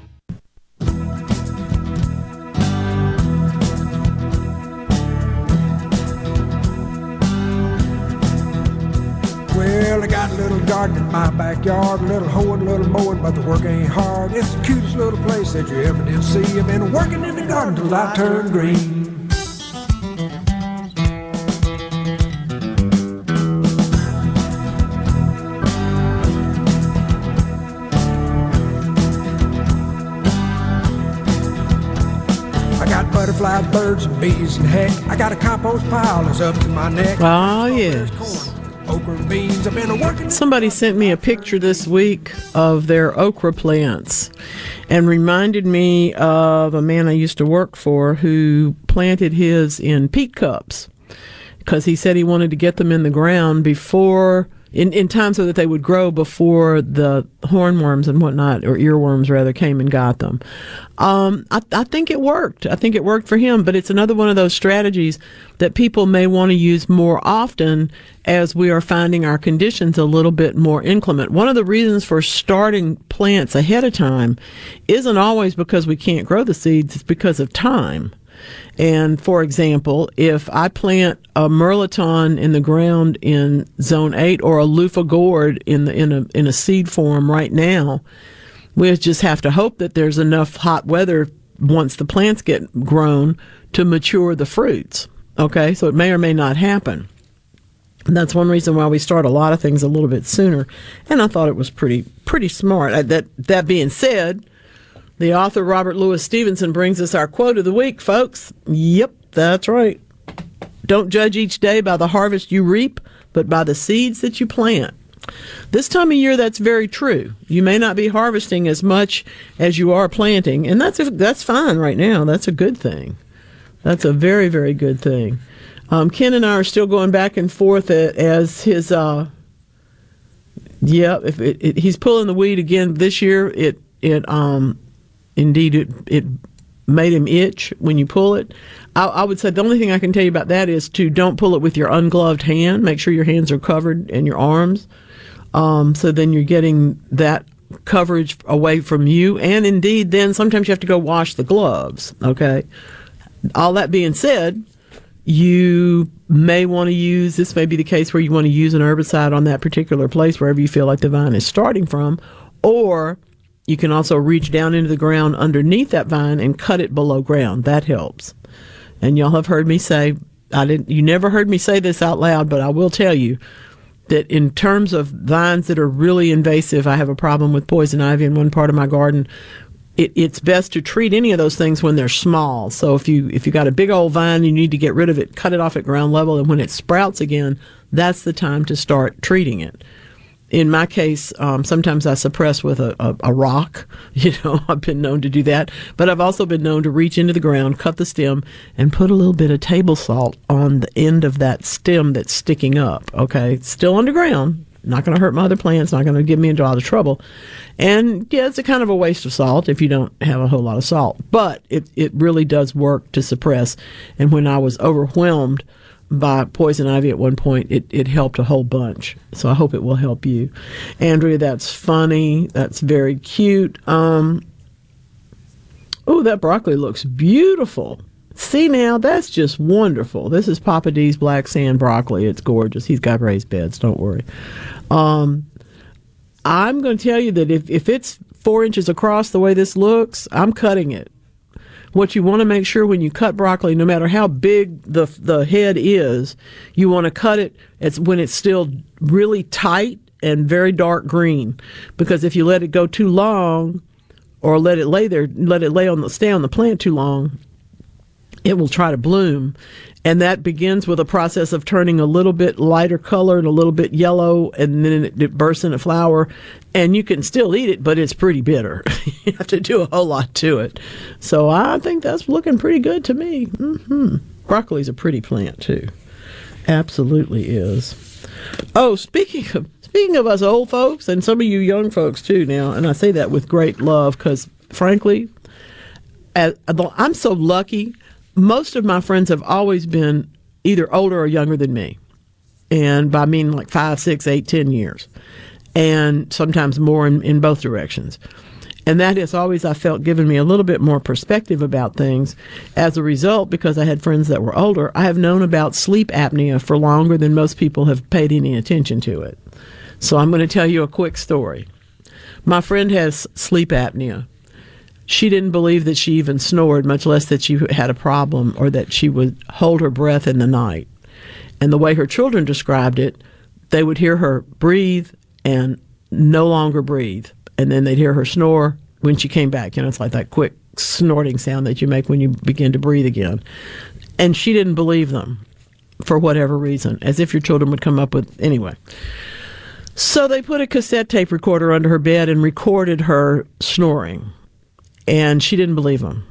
Speaker 13: Got a little garden in my backyard, a little hoeing, a little mowing, but the work ain't hard. It's the cutest little place that you ever did see. I've been working in the garden till I turned green. I got butterflies, birds, and bees, and heck, I got a compost pile that's up to my neck.
Speaker 4: Oh, yes.
Speaker 13: Okra beans, I've been working.
Speaker 4: Somebody sent me a picture this week of their okra plants and reminded me of a man I used to work for who planted his in peat cups because he said he wanted to get them in the ground before. In, in time so that they would grow before the hornworms and whatnot, or earworms rather, came and got them. Um, I, I think it worked. I think it worked for him, but it's another one of those strategies that people may want to use more often as we are finding our conditions a little bit more inclement. One of the reasons for starting plants ahead of time isn't always because we can't grow the seeds, it's because of time. And for example, if I plant a mirliton in the ground in zone eight or a loofah gourd in the in a in a seed form right now, we just have to hope that there's enough hot weather once the plants get grown to mature the fruits. Okay, so it may or may not happen. And that's one reason why we start a lot of things a little bit sooner. And I thought it was pretty pretty smart. Uh, That that being said, the author Robert Louis Stevenson brings us our quote of the week, folks. Yep, that's right. Don't judge each day by the harvest you reap, but by the seeds that you plant. This time of year, that's very true. You may not be harvesting as much as you are planting, and that's that's fine right now. That's a good thing. That's a very very good thing. Um, Ken and I are still going back and forth as his. Uh, yeah, if it, it, he's pulling the weed again this year, it it um, indeed it it made him itch when you pull it. I, I would say the only thing I can tell you about that is to don't pull it with your ungloved hand. Make sure your hands are covered and your arms. Um, so then you're getting that coverage away from you. And indeed, then sometimes you have to go wash the gloves. Okay. All that being said, you may want to use this may be the case where you want to use an herbicide on that particular place wherever you feel like the vine is starting from or you can also reach down into the ground underneath that vine and cut it below ground that helps and y'all have heard me say i didn't you never heard me say this out loud but i will tell you that in terms of vines that are really invasive i have a problem with poison ivy in one part of my garden it, it's best to treat any of those things when they're small. So if you if you got a big old vine, you need to get rid of it, cut it off at ground level, and when it sprouts again, that's the time to start treating it. In my case, um, sometimes I suppress with a, a, a rock. You know, I've been known to do that, but I've also been known to reach into the ground, cut the stem, and put a little bit of table salt on the end of that stem that's sticking up. Okay, it's still underground, not going to hurt my other plants, not going to get me into a lot of trouble. And yeah, it's a kind of a waste of salt if you don't have a whole lot of salt, but it, it really does work to suppress. And when I was overwhelmed by poison ivy at one point, it, it helped a whole bunch. So I hope it will help you. Andrea, that's funny. That's very cute. Um, oh, that broccoli looks beautiful. See now, that's just wonderful. This is Papa D's black sand broccoli. It's gorgeous. He's got raised beds. Don't worry. Um, I'm going to tell you that if, if it's four inches across the way this looks, I'm cutting it. What you want to make sure when you cut broccoli, no matter how big the the head is, you want to cut it. It's when it's still really tight and very dark green, because if you let it go too long, or let it lay there, let it lay on the stay on the plant too long, it will try to bloom. And that begins with a process of turning a little bit lighter color and a little bit yellow, and then it, bursts into flower. And you can still eat it, but it's pretty bitter. you have to do a whole lot to it. So I think that's looking pretty good to me. Mm-hmm. Broccoli's a pretty plant, too. Absolutely is. Oh, speaking of speaking of us old folks and some of you young folks too now, and I say that with great love because frankly, I'm so lucky most of my friends have always been either older or younger than me. And by I mean like five, six, eight, ten years. And sometimes more in, in both directions. And that has always, I felt, given me a little bit more perspective about things. As a result, because I had friends that were older, I have known about sleep apnea for longer than most people have paid any attention to it. So I'm going to tell you a quick story. My friend has sleep apnea she didn't believe that she even snored, much less that she had a problem or that she would hold her breath in the night. And the way her children described it, they would hear her breathe and no longer breathe. And then they'd hear her snore when she came back. You know, it's like that quick snorting sound that you make when you begin to breathe again. And she didn't believe them for whatever reason, as if your children would come up with, anyway. So they put a cassette tape recorder under her bed and recorded her snoring and she didn't believe him.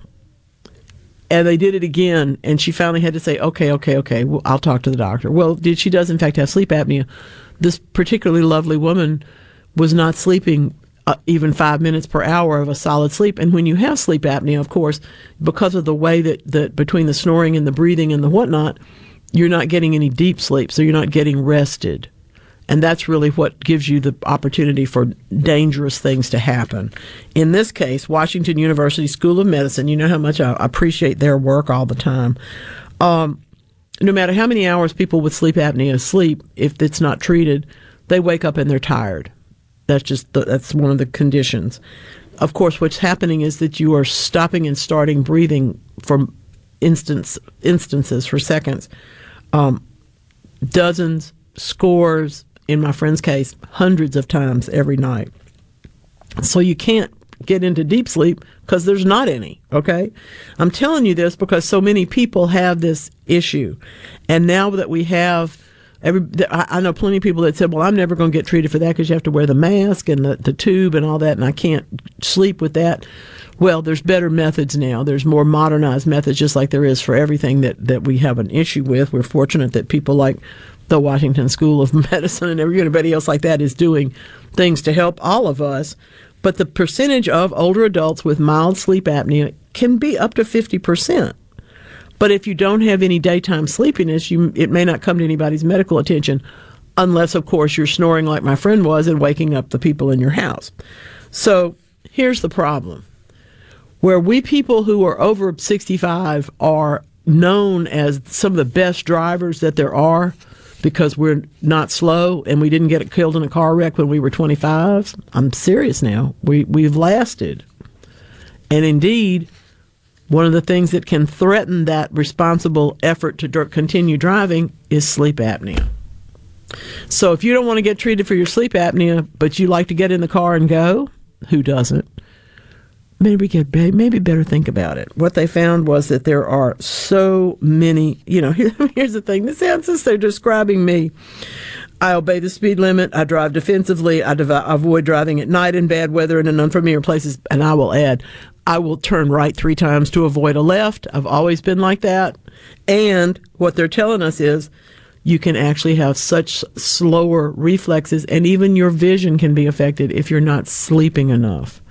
Speaker 4: And they did it again, and she finally had to say, "Okay, okay, okay, well, I'll talk to the doctor." Well, did she does in fact have sleep apnea? This particularly lovely woman was not sleeping uh, even five minutes per hour of a solid sleep. And when you have sleep apnea, of course, because of the way that, that between the snoring and the breathing and the whatnot, you're not getting any deep sleep, so you're not getting rested. And that's really what gives you the opportunity for dangerous things to happen. In this case, Washington University School of Medicine, you know how much I appreciate their work all the time. Um, no matter how many hours people with sleep apnea sleep, if it's not treated, they wake up and they're tired. That's just the, that's one of the conditions. Of course, what's happening is that you are stopping and starting breathing for instance instances for seconds, um, dozens, scores, in my friend's case, hundreds of times every night. So you can't get into deep sleep because there's not any. Okay. I'm telling you this because so many people have this issue. And now that we have every, I know plenty of people that said, well, I'm never going to get treated for that because you have to wear the mask and the, the tube and all that. And I can't sleep with that. Well, there's better methods now. There's more modernized methods, just like there is for everything that, that we have an issue with. We're fortunate that people like the Washington School of Medicine and everybody else like that is doing things to help all of us. but the percentage of older adults with mild sleep apnea can be up to 50%. But if you don't have any daytime sleepiness, you, it may not come to anybody's medical attention unless, of course, you're snoring like my friend was and waking up the people in your house. So here's the problem where we people who are over 65 are known as some of the best drivers that there are because we're not slow and we didn't get killed in a car wreck when we were 25. I'm serious now. We, we've lasted. And indeed, one of the things that can threaten that responsible effort to continue driving is sleep apnea. So if you don't want to get treated for your sleep apnea, but you like to get in the car and go, who doesn't? Maybe get maybe better think about it. What they found was that there are so many. You know, here's the thing. Sounds as they're describing me. I obey the speed limit. I drive defensively. I dev- avoid driving at night in bad weather and in unfamiliar places. And I will add, I will turn right three times to avoid a left. I've always been like that. And what they're telling us is you can actually have such slower reflexes, and even your vision can be affected if you're not sleeping enough.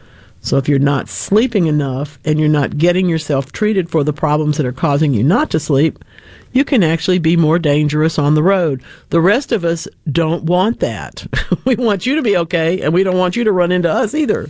Speaker 4: So, if you're not sleeping enough and you're not getting yourself treated for the problems that are causing you not to sleep, you can actually be more dangerous on the road. The rest of us don't want that. we want you to be okay, and we don't want you to run into us either.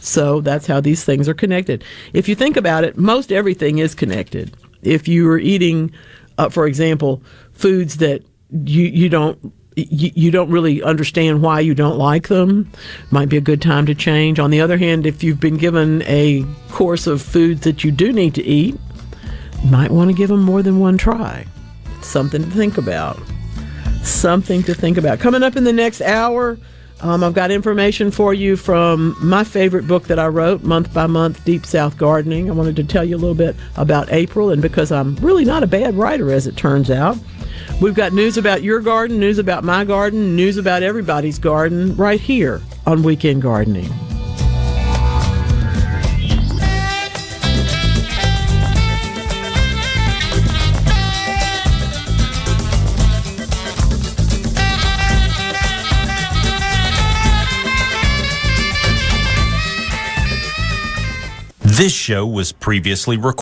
Speaker 4: So, that's how these things are connected. If you think about it, most everything is connected. If you are eating, uh, for example, foods that you, you don't you, don't really understand why you don't like them. Might be a good time to change. On the other hand, if you've been given a course of foods that you do need to eat, might want to give them more than one try. Something to think about. Something to think about. Coming up in the next hour, um, I've got information for you from my favorite book that I wrote, Month by Month Deep South Gardening. I wanted to tell you a little bit about April, and because I'm really not a bad writer, as it turns out. We've got news about your garden, news about my garden, news about everybody's garden right here on Weekend Gardening.
Speaker 3: This show was previously recorded.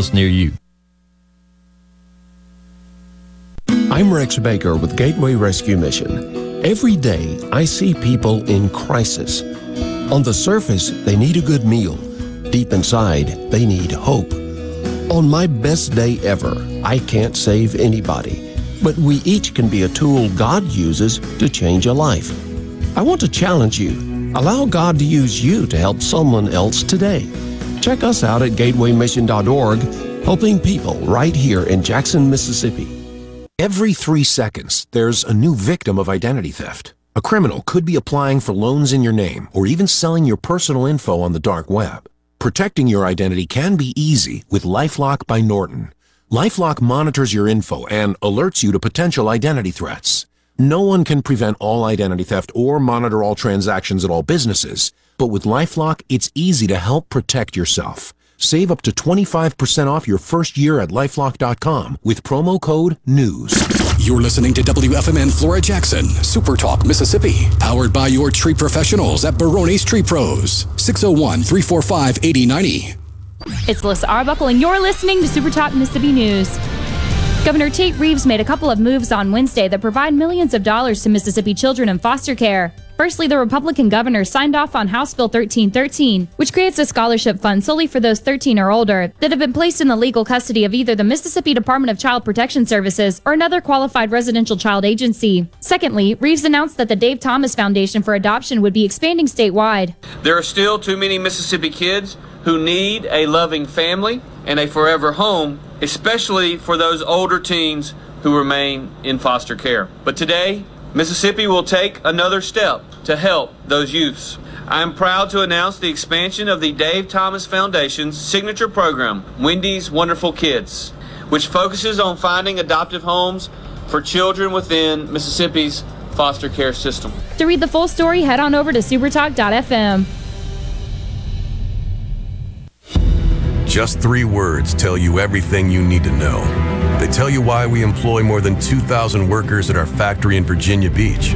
Speaker 14: near you.
Speaker 15: I'm Rex Baker with Gateway Rescue Mission. Every day, I see people in crisis. On the surface, they need a good meal. Deep inside, they need hope. On my best day ever, I can't save anybody, but we each can be a tool God uses to change a life. I want to challenge you. Allow God to use you to help someone else today. Check us out at gatewaymission.org, helping people right here in Jackson, Mississippi.
Speaker 16: Every three seconds, there's a new victim of identity theft. A criminal could be applying for loans in your name or even selling your personal info on the dark web. Protecting your identity can be easy with LifeLock by Norton. LifeLock monitors your info and alerts you to potential identity threats. No one can prevent all identity theft or monitor all transactions at all businesses, but with LifeLock, it's easy to help protect yourself. Save up to 25% off your first year at lifelock.com with promo code NEWS.
Speaker 17: You're listening to WFMN Flora Jackson, Super Talk, Mississippi, powered by your tree professionals at Barone's Tree Pros, 601 345 8090.
Speaker 18: It's Melissa Arbuckle, and you're listening to Super Talk Mississippi News. Governor Tate Reeves made a couple of moves on Wednesday that provide millions of dollars to Mississippi children in foster care. Firstly, the Republican governor signed off on House Bill 1313, which creates a scholarship fund solely for those 13 or older that have been placed in the legal custody of either the Mississippi Department of Child Protection Services or another qualified residential child agency. Secondly, Reeves announced that the Dave Thomas Foundation for Adoption would be expanding statewide.
Speaker 19: There are still too many Mississippi kids who need a loving family and a forever home, especially for those older teens who remain in foster care. But today, Mississippi will take another step to help those youths. I am proud to announce the expansion of the Dave Thomas Foundation's signature program, Wendy's Wonderful Kids, which focuses on finding adoptive homes for children within Mississippi's foster care system.
Speaker 18: To read the full story, head on over to supertalk.fm.
Speaker 20: Just three words tell you everything you need to know. They tell you why we employ more than 2,000 workers at our factory in Virginia Beach,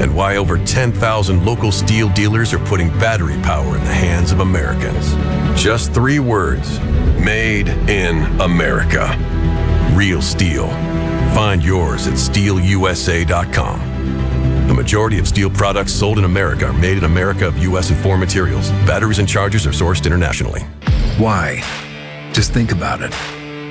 Speaker 20: and why over 10,000 local STIHL dealers are putting battery power in the hands of Americans. Just three words Made in America. Real STIHL. Find yours at stihlusa.com. The majority of STIHL products sold in America are made in America of U.S. and foreign materials. Batteries and chargers are sourced internationally.
Speaker 21: Why? Just think about it.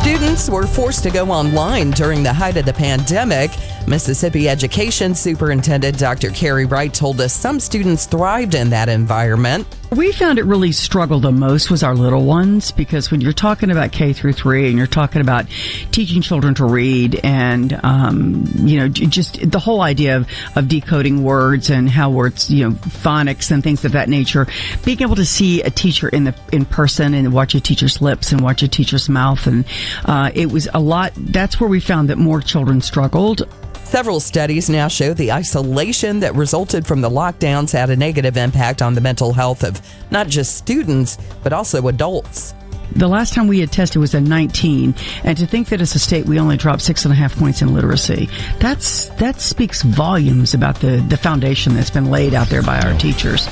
Speaker 22: Students were forced to go online during the height of the pandemic. Mississippi Education Superintendent Dr. Carey Wright told us some students thrived in that environment.
Speaker 23: We found it really struggled the most was our little ones because when you're talking about K through three and you're talking about teaching children to read and, um, you know, just the whole idea of, of decoding words and how words, you know, phonics and things of that nature, being able to see a teacher in the, in person and watch a teacher's lips and watch a teacher's mouth. And, uh, it was a lot, that's where we found that more children struggled.
Speaker 22: Several studies now show the isolation that resulted from the lockdowns had a negative impact on the mental health of not just students, but also adults.
Speaker 23: The last time we had tested was in 19, and to think that as a state we only dropped six and a half points in literacy, that's that speaks volumes about the, the foundation that's been laid out there by our teachers.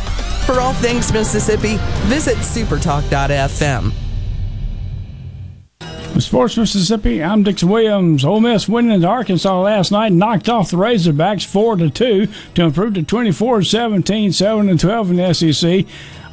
Speaker 22: For all things Mississippi, visit supertalk.fm.
Speaker 24: With Sports Mississippi, I'm Dixon Williams. Ole Miss winning to Arkansas last night knocked off the Razorbacks 4 to 2 to improve to 24 17, 7 and 12 in the SEC.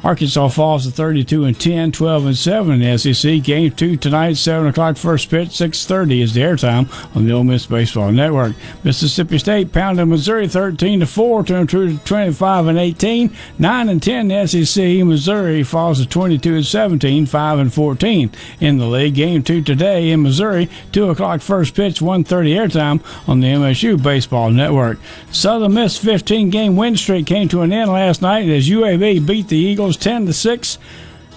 Speaker 24: Arkansas falls to 32 and 10, 12 and 7 in SEC. Game two tonight, 7 o'clock first pitch, 6:30 is the airtime on the Ole Miss Baseball Network. Mississippi State pounded Missouri 13 to 4 to improve to 25 and 18, 9 and 10 in SEC. Missouri falls to 22 and 17, 5 and 14 in the league. Game two today in Missouri, 2 o'clock first pitch, 1:30 airtime on the MSU Baseball Network. Southern Miss 15 game win streak came to an end last night as UAB beat the Eagles 10 to 6.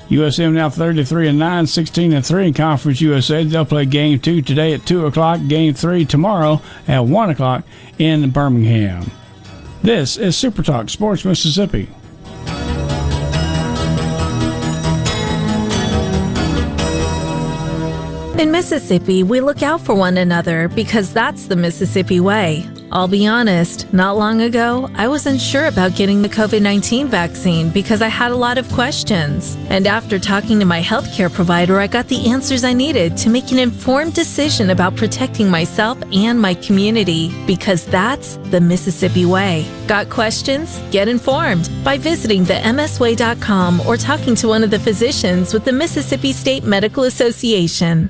Speaker 24: USM now 33 and 9, 16 and 3 in Conference USA. They'll play game two today at 2 o'clock, game three tomorrow at 1 o'clock in Birmingham. This is Super Talk Sports Mississippi. In Mississippi, we look out for one another because that's the Mississippi way. I'll be honest, not long ago, I was unsure about getting the COVID 19 vaccine because I had a lot of questions. And after talking to my healthcare provider, I got the answers I needed to make an informed decision about protecting myself and my community because that's the Mississippi way. Got questions? Get informed by visiting the msway.com or talking to one of the physicians with the Mississippi State Medical Association.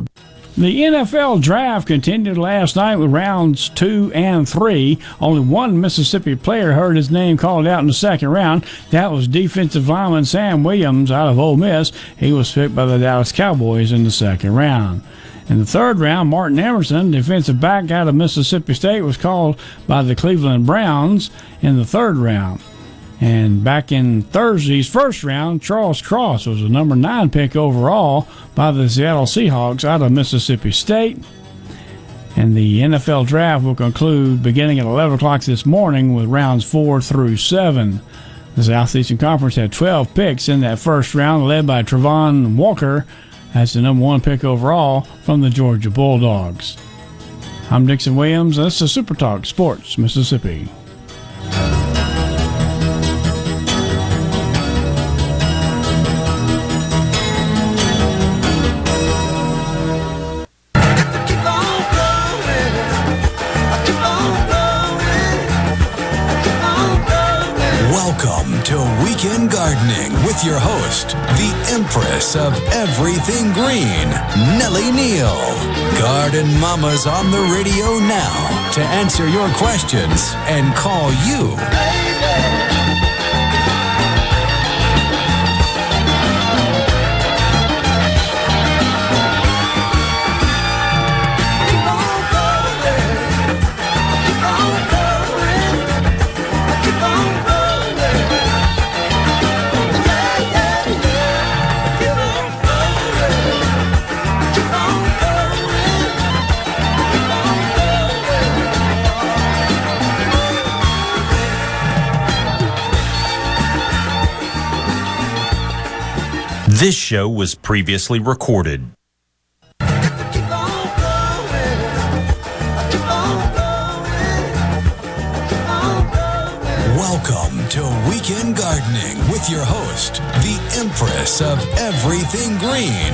Speaker 24: The NFL draft continued last night with rounds two and three. Only one Mississippi player heard his name called out in the second round. That was defensive lineman Sam Williams out of Ole Miss. He was picked by the Dallas Cowboys in the second round. In the third round, Martin Emerson, defensive back out of Mississippi State, was called by the Cleveland Browns in the third round. And back in Thursday's first round, Charles Cross was the number nine pick overall by the Seattle Seahawks out of Mississippi State. And the NFL draft will conclude beginning at 11 o'clock this morning with rounds four through seven. The Southeastern Conference had 12 picks in that first round, led by Travon Walker as the number one pick overall from the Georgia Bulldogs. I'm Dixon Williams, and this is Super Talk Sports Mississippi.
Speaker 25: Of Everything Green, Nellie Neal. Garden Mama's on the radio now to answer your questions and call you.
Speaker 3: This show was previously recorded.
Speaker 25: Welcome to Weekend Gardening with your host, the Empress of Everything Green,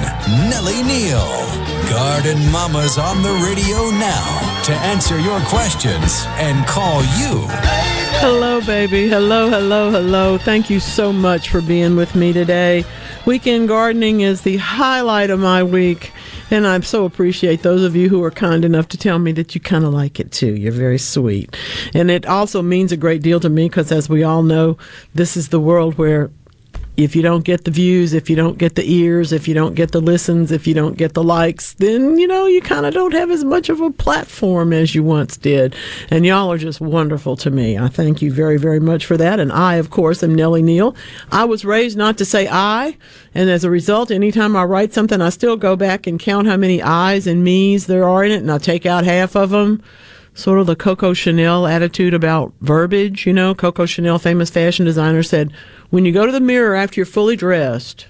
Speaker 25: Nellie Neal. Garden Mama's on the radio now to answer your questions and call you.
Speaker 4: Hello, baby. Hello, hello, hello. Thank you so much for being with me today. Weekend gardening is the highlight of my week, and I so appreciate those of you who are kind enough to tell me that you kind of like it too. You're very sweet. And it also means a great deal to me because, as we all know, this is the world where if you don't get the views, if you don't get the ears, if you don't get the listens, if you don't get the likes, then, you know, you kind of don't have as much of a platform as you once did. And y'all are just wonderful to me. I thank you very, very much for that. And I, of course, am Nellie Neal. I was raised not to say I. And as a result, anytime I write something, I still go back and count how many I's and me's there are in it, and I take out half of them sort of the Coco Chanel attitude about verbiage. You know, Coco Chanel, famous fashion designer, said, when you go to the mirror after you're fully dressed,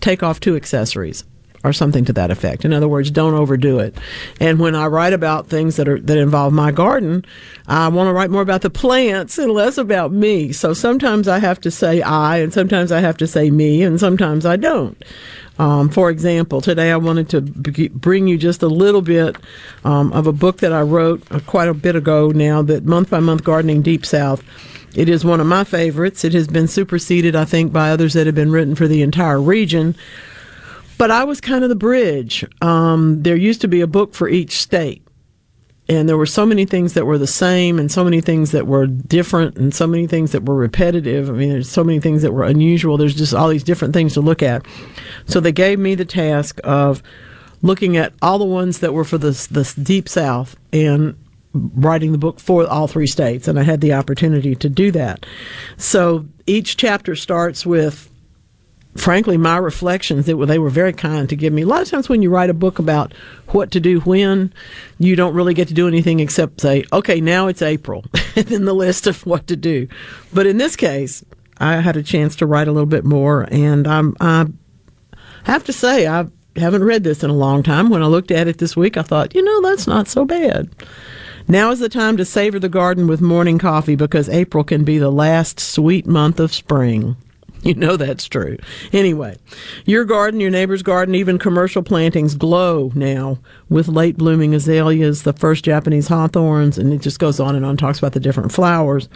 Speaker 4: take off two accessories or something to that effect. In other words, don't overdo it. And when I write about things that are that involve my garden, I want to write more about the plants and less about me. So sometimes I have to say I, and sometimes I have to say me, and sometimes I don't. Um, for example, today I wanted to b- bring you just a little bit um, of a book that I wrote uh, quite a bit ago now, that Month by Month Gardening Deep South. It is one of my favorites. It has been superseded, I think, by others that have been written for the entire region. But I was kind of the bridge. Um, there used to be a book for each state and there were so many things that were the same and so many things that were different and so many things that were repetitive. I mean, there's so many things that were unusual. There's just all these different things to look at. So they gave me the task of looking at all the ones that were for the, the deep south and writing the book for all three states. And I had the opportunity to do that. So each chapter starts with frankly, my reflections, it, they were very kind to give me. A lot of times when you write a book about what to do when, you don't really get to do anything except say, okay, now it's April, and then the list of what to do. But in this case, I had a chance to write a little bit more, and I'm, I have to say, I haven't read this in a long time. When I looked at it this week, I thought, you know, that's not so bad. Now is the time to savor the garden with morning coffee because April can be the last sweet month of spring. You know that's true. Anyway, your garden, your neighbor's garden, even commercial plantings glow now with late blooming azaleas, the first Japanese hawthorns, and it just goes on and on, talks about the different flowers.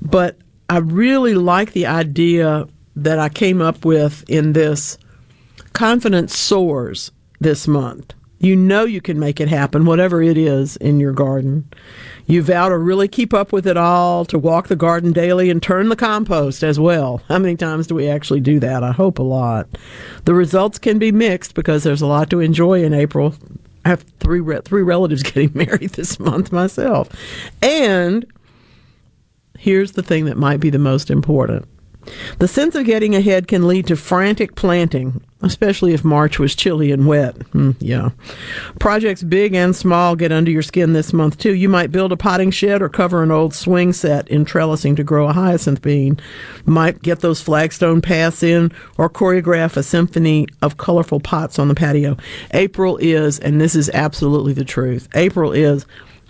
Speaker 4: But I really like the idea that I came up with in this Confidence Soars this month. You know you can make it happen, whatever it is in your garden. You vow to really keep up with it all, to walk the garden daily and turn the compost as well. How many times do we actually do that? I hope a lot. The results can be mixed because there's a lot to enjoy in April. I have three re- three relatives getting married this month myself. And here's the thing that might be the most important. The sense of getting ahead can lead to frantic planting, especially if March was chilly and wet. Mm, yeah. Projects big and small get under your skin this month, too. You might build a potting shed or cover an old swing set in trellising to grow a hyacinth bean. Might get those flagstone paths in or choreograph a symphony of colorful pots on the patio. April is, and this is absolutely the truth, April is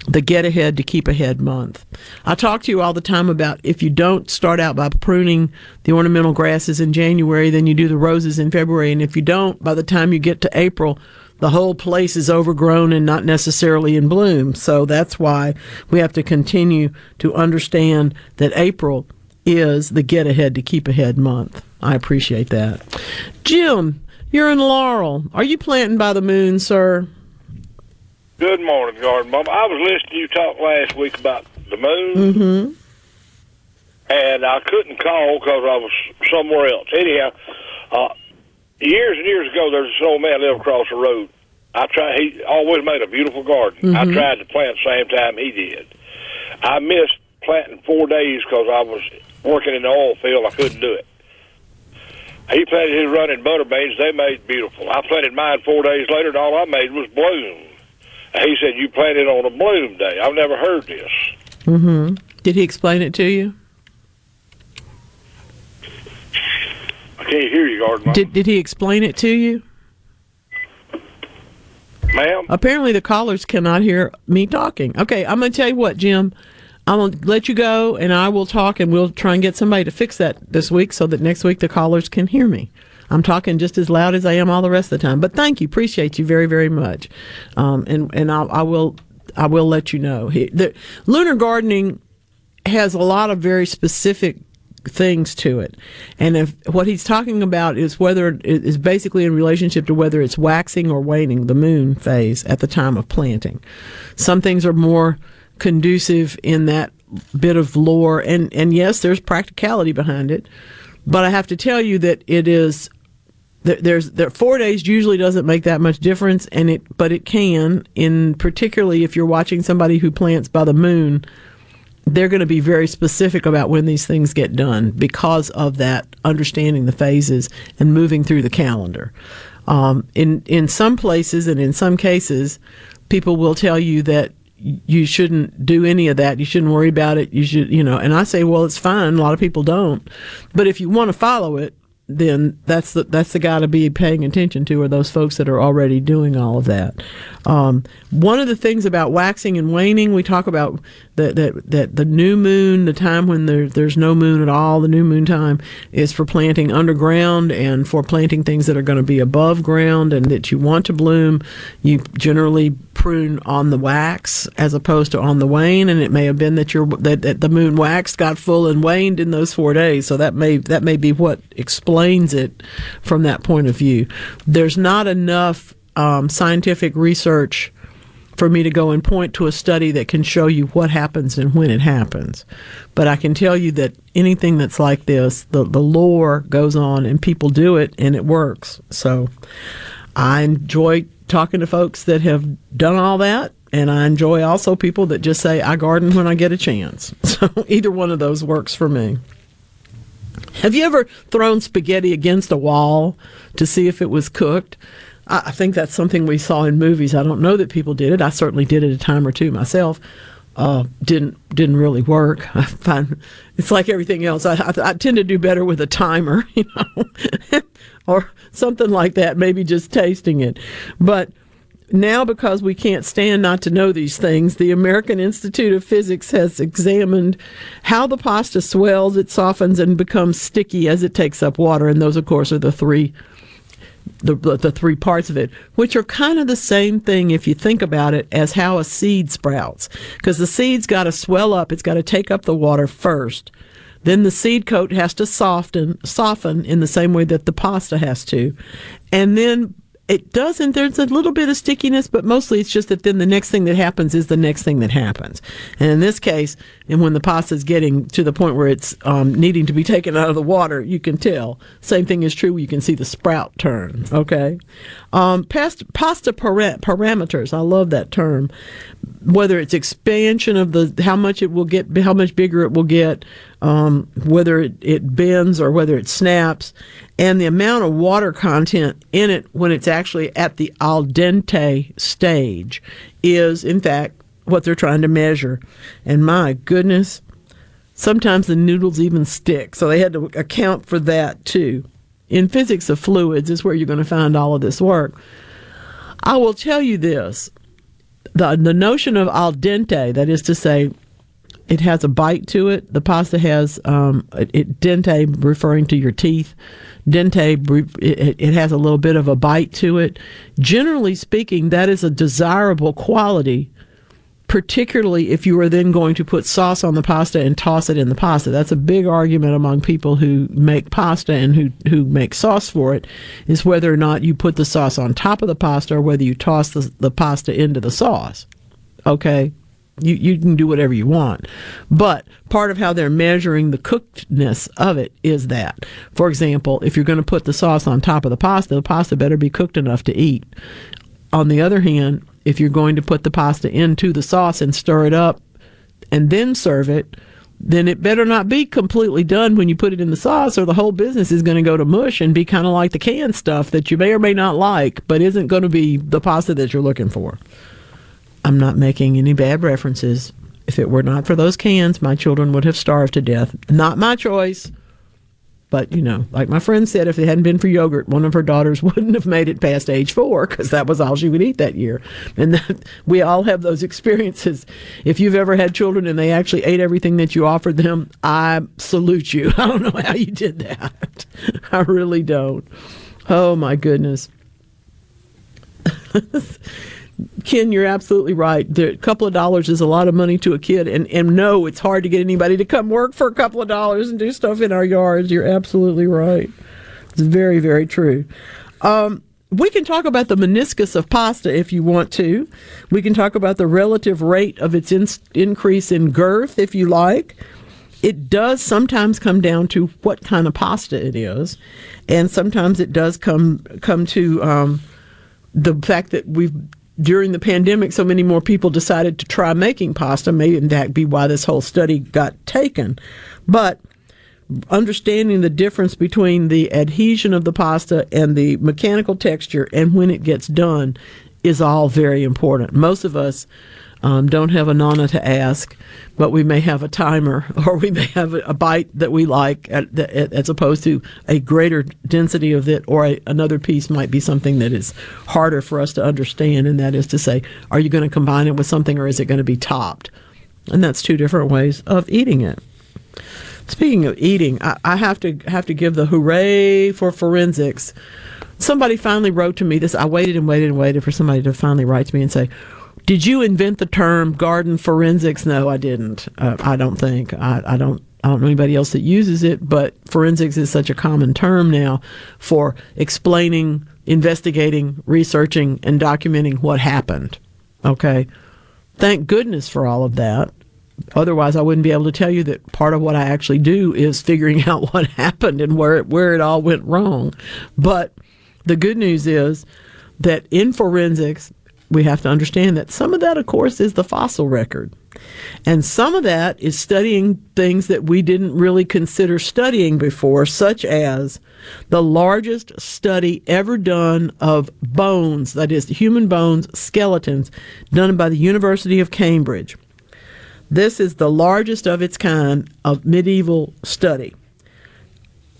Speaker 4: the get ahead to keep ahead month. I talk to you all the time about if you don't start out by pruning the ornamental grasses in January, then you do the roses in February. And if you don't, by the time you get to April, the whole place is overgrown and not necessarily in bloom. So that's why we have to continue to understand that April is the get ahead to keep ahead month. I appreciate that. Jim, you're in Laurel. Are you planting by the moon, sir?
Speaker 26: Good morning, Garden Mom. I was listening to you talk last week about the moon,
Speaker 4: Mm-hmm.
Speaker 26: and I couldn't call because I was somewhere else. Anyhow, uh, years and years ago, there's this old man lived across the road. I tried. He always made a beautiful garden. I
Speaker 27: Mhm.
Speaker 26: tried to plant the same time he did. I missed planting four days because I was working in the oil field. I couldn't do it. He planted his running butter beans. They made beautiful. I planted mine four days later, and all I made was bloom. He said, "You planted on a bloom day." I've never heard this.
Speaker 4: Mm-hmm. Did he explain it to you?
Speaker 26: I can't hear you, Garden
Speaker 4: Did Did he explain it to you?
Speaker 26: Ma'am?
Speaker 4: Apparently, the callers cannot hear me talking. Okay, I'm going to tell you what, Jim. I'm going to let you go, and I will talk, and we'll try and get somebody to fix that this week so that next week the callers can hear me. I'm talking just as loud as I am all the rest of the time. But thank you, appreciate you very, very much, um, and and I'll, I will I will let you know. The, lunar gardening has a lot of very specific things to it. And if what he's talking about is whether it is basically in relationship to whether it's waxing or waning, the moon phase at the time of planting. Some things are more conducive in that bit of lore and and yes, there's practicality behind it. But I have to tell you that it is there's there four days usually doesn't make that much difference and it but it can in particularly if you're watching somebody who plants by the moon they're going to be very specific about when these things get done because of that understanding the phases and moving through the calendar. Um, in in some places and in some cases, people will tell you that you shouldn't do any of that. You shouldn't worry about it. You should, you know. And I say, well, it's fine. A lot of people don't, but if you want to follow it, then that's the that's the guy to be paying attention to are those folks that are already doing all of that. Um, one of the things about waxing and waning, we talk about that that that the new moon, the time when there there's no moon at all, the new moon time is for planting underground and for planting things that are going to be above ground and that you want to bloom. You generally prune on the wax as opposed to on the wane, and it may have been that your that, that the moon waxed, got full, and waned in those four days. So that may that may be what explains it from that point of view. There's not enough um, scientific research for me to go and point to a study that can show you what happens and when it happens. But I can tell you that anything that's like this, the, the lore goes on and people do it and it works. So I enjoy talking to folks that have done all that. And I enjoy also people that just say, I garden when I get a chance. So either one of those works for me. Have you ever thrown spaghetti against a wall to see if it was cooked? I think that's something we saw in movies. I don't know that people did it. I certainly did it a time or two myself. Uh, didn't didn't really work. I find it's like everything else. I, I, I tend to do better with a timer, you know, or something like that. Maybe just tasting it, but now because we can't stand not to know these things, the American Institute of Physics has examined how the pasta swells, it softens, and becomes sticky as it takes up water. And those, of course, are the three the the three parts of it, which are kind of the same thing if you think about it as how a seed sprouts, because the seed's got to swell up, it's got to take up the water first. Then the seed coat has to soften soften in the same way that the pasta has to, and then it doesn't. There's a little bit of stickiness, but mostly it's just that then the next thing that happens is the next thing that happens. And in this case, and when the pasta is getting to the point where it's um, needing to be taken out of the water, you can tell. Same thing is true. You can see the sprout turn. Okay. Um, past, pasta para- parameters. I love that term. Whether it's expansion of the how much it will get, how much bigger it will get, um, whether it, it bends or whether it snaps, and the amount of water content in it when it's actually at the al dente stage is, in fact, what they're trying to measure. And my goodness, sometimes the noodles even stick. So they had to account for that too. In physics of fluids is where you're going to find all of this work. I will tell you this the, the notion of al dente, that is to say, it has a bite to it. The pasta has um, it, dente, referring to your teeth. Dente, it, it has a little bit of a bite to it. Generally speaking, that is a desirable quality particularly if you are then going to put sauce on the pasta and toss it in the pasta. That's a big argument among people who make pasta and who, who make sauce for it, is whether or not you put the sauce on top of the pasta or whether you toss the, the pasta into the sauce. Okay? You, you can do whatever you want. But part of how they're measuring the cookedness of it is that. For example, if you're going to put the sauce on top of the pasta, the pasta better be cooked enough to eat. On the other hand, if you're going to put the pasta into the sauce and stir it up and then serve it, then it better not be completely done when you put it in the sauce, or the whole business is going to go to mush and be kind of like the canned stuff that you may or may not like, but isn't going to be the pasta that you're looking for. I'm not making any bad references. If it were not for those cans, my children would have starved to death. Not my choice. But, you know, like my friend said, if it hadn't been for yogurt, one of her daughters wouldn't have made it past age four because that was all she would eat that year. And that, we all have those experiences. If you've ever had children and they actually ate everything that you offered them, I salute you. I don't know how you did that. I really don't. Oh, my goodness. Ken, you're absolutely right. A couple of dollars is a lot of money to a kid, and and no, it's hard to get anybody to come work for a couple of dollars and do stuff in our yards. You're absolutely right. It's very very true. Um, we can talk about the meniscus of pasta if you want to. We can talk about the relative rate of its in, increase in girth if you like. It does sometimes come down to what kind of pasta it is, and sometimes it does come come to um, the fact that we've during the pandemic, so many more people decided to try making pasta. Maybe that be why this whole study got taken. But understanding the difference between the adhesion of the pasta and the mechanical texture and when it gets done is all very important. Most of us um, don't have a nana to ask, but we may have a timer or we may have a, bite that we like at, at, as opposed to a greater density of it, or a, another piece might be something that is harder for us to understand, and that is to say, are you going to combine it with something or is it going to be topped? And that's two different ways of eating it. Speaking of eating, I, I have to have to give the hooray for forensics. Somebody finally wrote to me this. I waited and waited and waited for somebody to finally write to me and say, did you invent the term garden forensics? No, I didn't. Uh, I don't think. I, I don't. I don't know anybody else that uses it, but forensics is such a common term now for explaining, investigating, researching, and documenting what happened. Okay. Thank goodness for all of that. Otherwise, I wouldn't be able to tell you that part of what I actually do is figuring out what happened and where it, where it all went wrong. But the good news is that in forensics, we have to understand that some of that, of course, is the fossil record. And some of that is studying things that we didn't really consider studying before, such as the largest study ever done of bones, that is, human bones, skeletons, done by the University of Cambridge. This is the largest of its kind of medieval study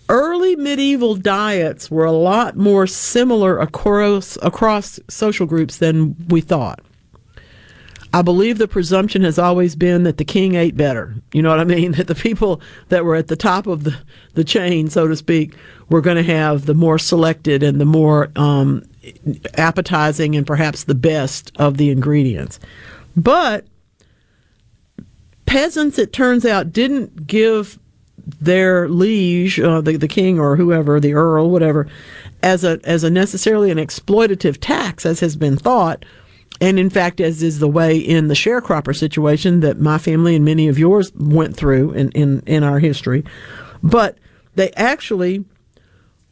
Speaker 4: early medieval diets were a lot more similar across, across social groups than we thought. I believe the presumption has always been that the king ate better. You know what I mean? That the people that were at the top of the, the chain, so to speak, were going to have the more selected and the more um, appetizing and perhaps the best of the ingredients. But peasants, it turns out, didn't give their liege, uh, the the king or whoever, the earl, whatever, as a as a necessarily an exploitative tax, as has been thought, and in fact, as is the way in the sharecropper situation that my family and many of yours went through in in, in our history, but they actually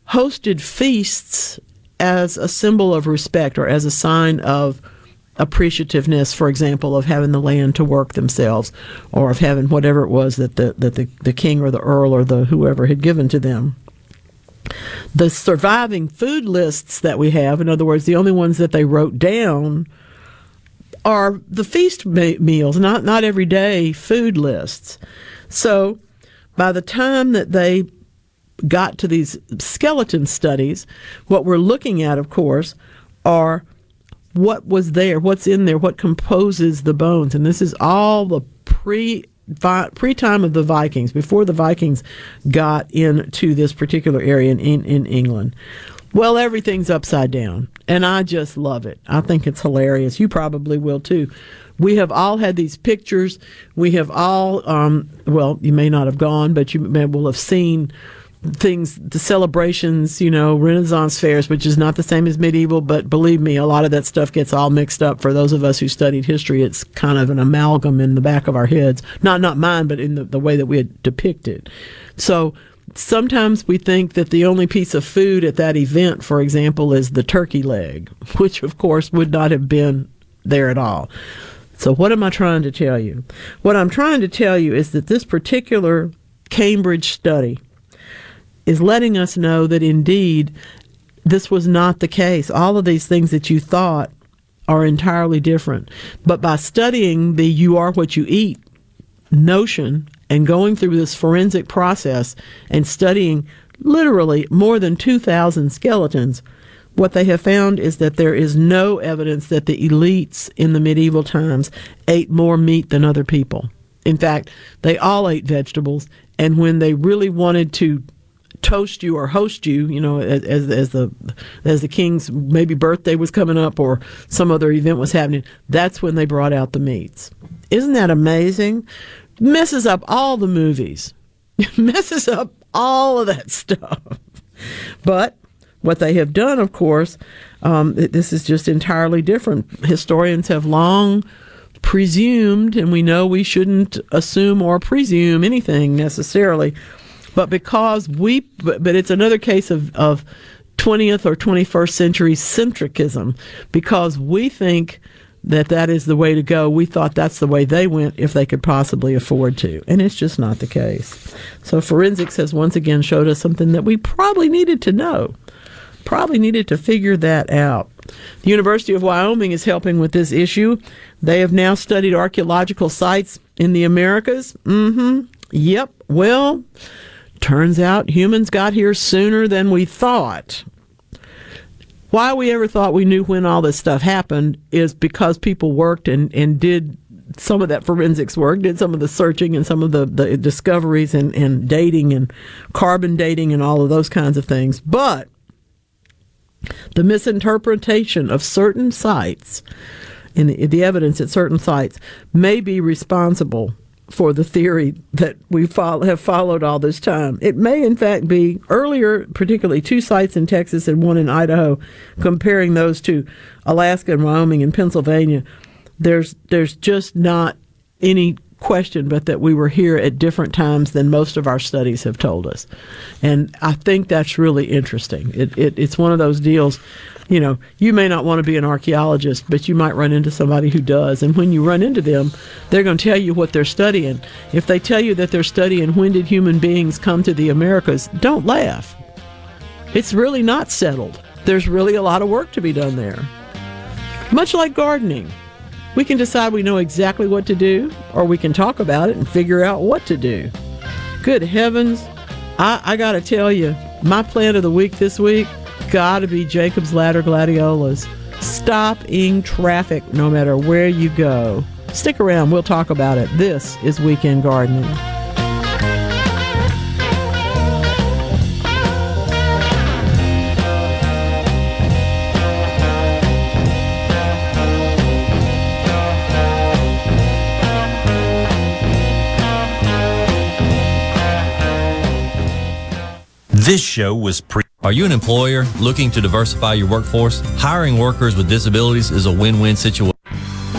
Speaker 4: hosted feasts as a symbol of respect or as a sign of appreciativeness, for example, of having the land to work themselves, or of having whatever it was that the that the, the king or the earl or the whoever had given to them. The surviving food lists that we have, in other words, the only ones that they wrote down, are the feast ma- meals, not not everyday food lists. So, by the time that they got to these skeleton studies, what we're looking at, of course, are what was there, what's in there, what composes the bones, and this is all the pre pre time of the Vikings, before the Vikings got into this particular area in, in, England. Well, everything's upside down, and I just love it. I think it's hilarious. You probably will too. We have all had these pictures. We have all, um, well, you may not have gone, but you may will have seen things, the celebrations, you know, Renaissance fairs, which is not the same as medieval, but believe me, a lot of that stuff gets all mixed up. For those of us who studied history, it's kind of an amalgam in the back of our heads. Not not mine, but in the, the way that we had depicted. So sometimes we think that the only piece of food at that event, for example, is the turkey leg, which of course would not have been there at all. So what am I trying to tell you? What I'm trying to tell you is that this particular Cambridge study is letting us know that indeed this was not the case. All of these things that you thought are entirely different. But by studying the you are what you eat notion and going through this forensic process and studying literally more than 2,000 skeletons, what they have found is that there is no evidence that the elites in the medieval times ate more meat than other people. In fact, they all ate vegetables, and when they really wanted to toast you or host you, you know, as, as the as the king's maybe birthday was coming up or some other event was happening, that's when they brought out the meats. Isn't that amazing? Messes up all the movies. Messes up all of that stuff. But what they have done, of course, um, this is just entirely different. Historians have long presumed, and we know we shouldn't assume or presume anything necessarily but because we, but, it's another case of, of 20th or 21st century centricism because we think that that is the way to go. We thought that's the way they went if they could possibly afford to. And it's just not the case. So forensics has once again showed us something that we probably needed to know. Probably needed to figure that out. The University of Wyoming is helping with this issue. They have now studied archaeological sites in the Americas. Mm hmm. Yep. Well, Turns out humans got here sooner than we thought. Why we ever thought we knew when all this stuff happened is because people worked and, and did some of that forensics work, did some of the searching and some of the, the discoveries and, and dating and carbon dating and all of those kinds of things. But the misinterpretation of certain sites and the, the evidence at certain sites may be responsible for the theory that we follow, have followed all this time. It may, in fact, be earlier, particularly two sites in Texas and one in Idaho, comparing those to Alaska and Wyoming and Pennsylvania. There's there's just not any question but that we were here at different times than most of our studies have told us. And I think that's really interesting. It, it, it's one of those deals, you know, you may not want to be an archaeologist, but you might run into somebody who does. And when you run into them, they're going to tell you what they're studying. If they tell you that they're studying when did human beings come to the Americas, don't laugh. It's really not settled. There's really a lot of work to be done there. Much like gardening. We can decide we know exactly what to do, or we can talk about it and figure out what to do. Good heavens. I, I got to tell you, my plant of the week this week got to be Jacob's Ladder gladiolas. Stopping traffic no matter where you go. Stick around, we'll talk about it. This is Weekend Gardening.
Speaker 3: This show was pre.
Speaker 14: Are you an employer looking to diversify your workforce? Hiring workers with disabilities is a win win situation.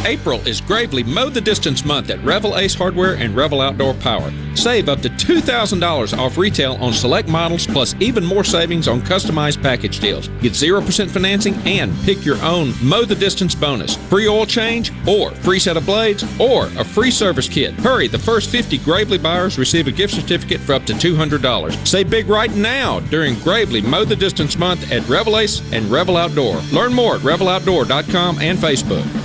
Speaker 27: April is Gravely Mow the Distance month at Revel Ace Hardware and Revel Outdoor Power. Save up to $2,000 off retail on select models, plus even more savings on customized package deals. Get 0% financing and pick your own Mow the Distance bonus. Free oil change, or free set of blades, or a free service kit. Hurry, the first 50 Gravely buyers receive a gift certificate for up to $200. Save big right now during Gravely Mow the Distance month at Revel Ace and Revel Outdoor. Learn more at reveloutdoor.com and Facebook.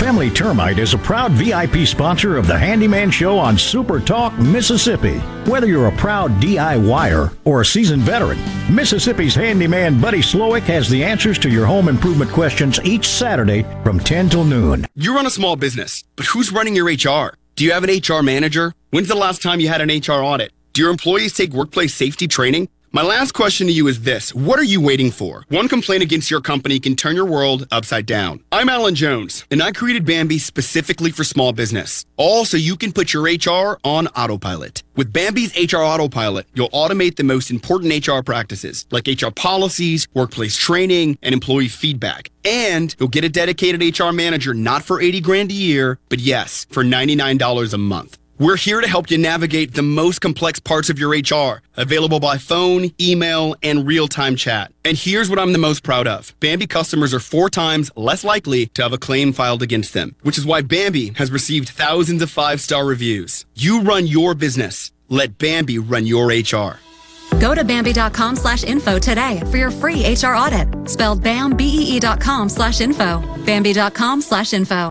Speaker 28: Family Termite is a proud VIP sponsor of the Handyman Show on Super Talk, Mississippi. Whether you're a proud DIYer or a seasoned veteran, Mississippi's handyman Buddy Slowick has the answers to your home improvement questions each Saturday from 10 till noon.
Speaker 29: You run a small business, but who's running your HR? Do you have an HR manager? When's the last time you had an HR audit? Do your employees take workplace safety training? My last question to you is this. What are you waiting for? One complaint against your company can turn your world upside down. I'm Alan Jones, and I created Bambee specifically for small business. All so you can put your HR on autopilot. With Bambee's HR Autopilot, you'll automate the most important HR practices, like HR policies, workplace training, and employee feedback. And you'll get a dedicated HR manager not for 80 grand a year, but yes, for $99 a month. We're here to help you navigate the most complex parts of your HR, available by phone, email, and real time chat. And here's what I'm the most proud of Bambee customers are four times less likely to have a claim filed against them, which is why Bambee has received thousands of five star reviews. You run your business, let Bambee run your HR.
Speaker 30: Go to Bambee.com slash info today for your free HR audit. Spelled BAMBEE.com slash info. Bambee.com slash info.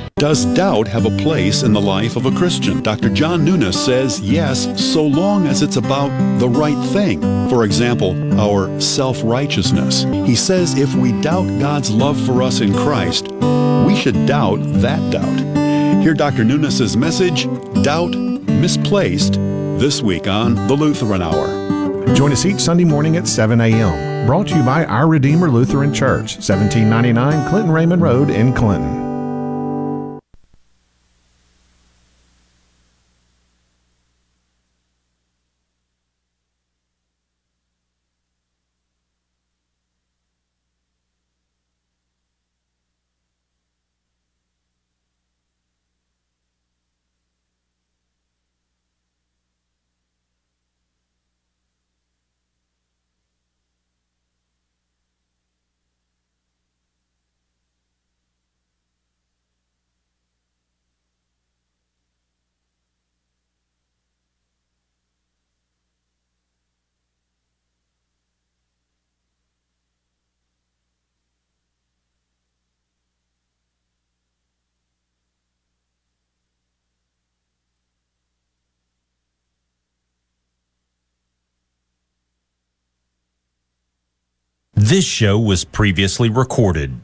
Speaker 31: Does doubt have a place in the life of a Christian? Dr. John Nunes says yes, so long as it's about the right thing. For example, our self righteousness. He says if we doubt God's love for us in Christ, we should doubt that doubt. Hear Dr. Nunes' message, Doubt Misplaced, this week on The Lutheran Hour.
Speaker 32: Join us each Sunday morning at 7 a.m. Brought to you by Our Redeemer Lutheran Church, 1799 Clinton Raymond Road in Clinton.
Speaker 3: This show was previously recorded.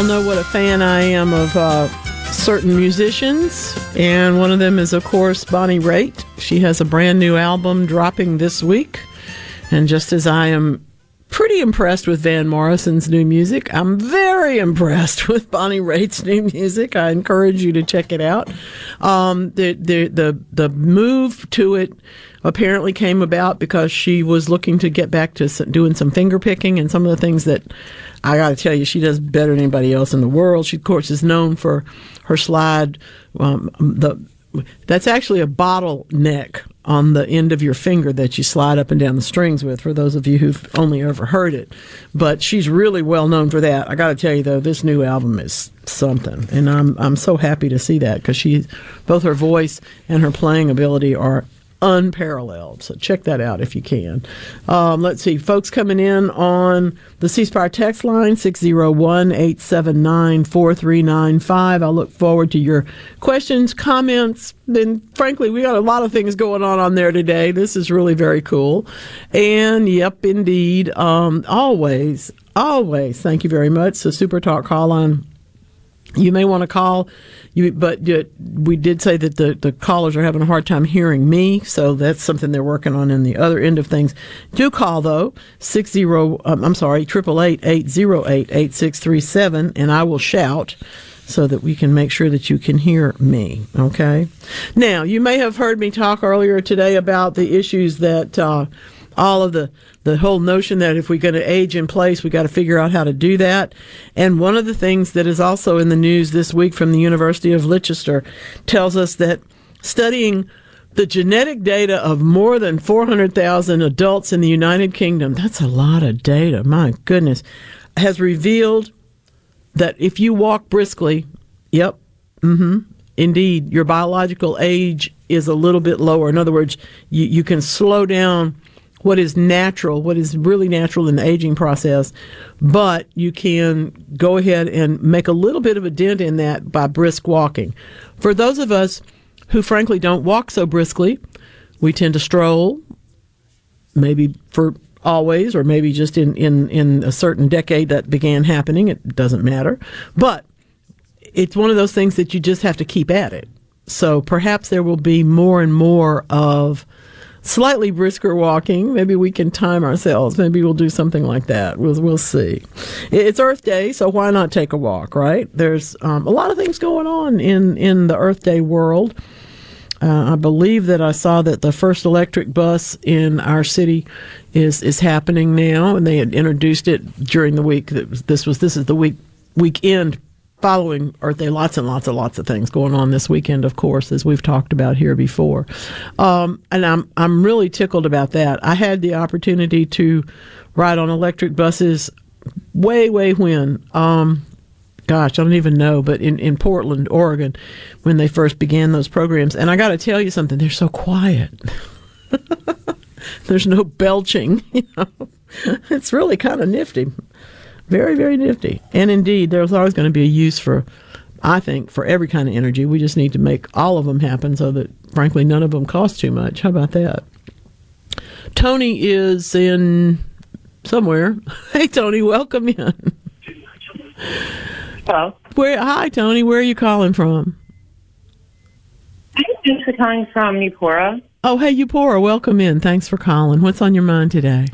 Speaker 4: Y'all know what a fan I am of uh, certain musicians, and one of them is, of course, Bonnie Raitt. She has a brand new album dropping this week, and just as I am pretty impressed with Van Morrison's new music. I'm very impressed with Bonnie Raitt's new music. I encourage you to check it out. Um, the, the the the move to it apparently came about because she was looking to get back to doing some finger picking and some of the things that I got to tell you she does better than anybody else in the world. She of course is known for her slide um, the that's actually a bottleneck on the end of your finger that you slide up and down the strings with for those of you who've only ever heard it but she's really well known for that i got to tell you though this new album is something and i'm i'm so happy to see that cuz she both her voice and her playing ability are unparalleled. So check that out if you can. Um, let's see, folks coming in on the C Spire text line 601 879 4395. I look forward to your questions, comments. And frankly, we got a lot of things going on on there today. This is really very cool. And yep, indeed, um, always, always, thank you very much. So Super Talk call on you may want to call you, but we did say that the, the callers are having a hard time hearing me, so that's something they're working on in the other end of things. Do call though six zero. Um, I'm sorry, triple eight eight zero eight eight six three seven, and I will shout so that we can make sure that you can hear me. Okay. Now you may have heard me talk earlier today about the issues that. Uh, all of the the whole notion that if we're going to age in place, we got to figure out how to do that. And one of the things that is also in the news this week from the University of Leicester tells us that studying the genetic data of more than 400,000 adults in the United Kingdom, that's a lot of data, my goodness, has revealed that if you walk briskly, yep, mm-hmm, indeed, your biological age is a little bit lower. In other words, you, you can slow down what is natural, what is really natural in the aging process, but you can go ahead and make a little bit of a dent in that by brisk walking. For those of us who frankly don't walk so briskly, we tend to stroll, maybe for always, or maybe just in, in, in a certain decade that began happening. It doesn't matter. But it's one of those things that you just have to keep at it. So perhaps there will be more and more of slightly brisker walking. Maybe we can time ourselves. Maybe we'll do something like that. We'll we'll see. It's Earth Day, so why not take a walk? Right? There's um, a lot of things going on in in the Earth Day world. Uh, I believe that I saw that the first electric bus in our city is is happening now, and they had introduced it during the week. That This was this is the week weekend following Earth Day, lots and lots and lots of things going on this weekend, of course, as we've talked about here before. Um, and I'm I'm really tickled about that. I had the opportunity to ride on electric buses way, way when. Um, gosh, I don't even know, but in, in Portland, Oregon, when they first began those programs. And I got to tell you something, they're so quiet. There's no belching, you know. It's really kind of nifty. Very, very nifty. And indeed, there's always going to be a use for, I think, for every kind of energy. We just need to make all of them happen so that, frankly, none of them cost too much. How about that? Tony is in somewhere. Hey, Tony, welcome in.
Speaker 33: Hello.
Speaker 4: Where? Hi, Tony. Where are you calling from?
Speaker 33: I'm calling from Newpora.
Speaker 4: Oh, hey, Eupora, welcome in. Thanks for calling. What's on your mind today?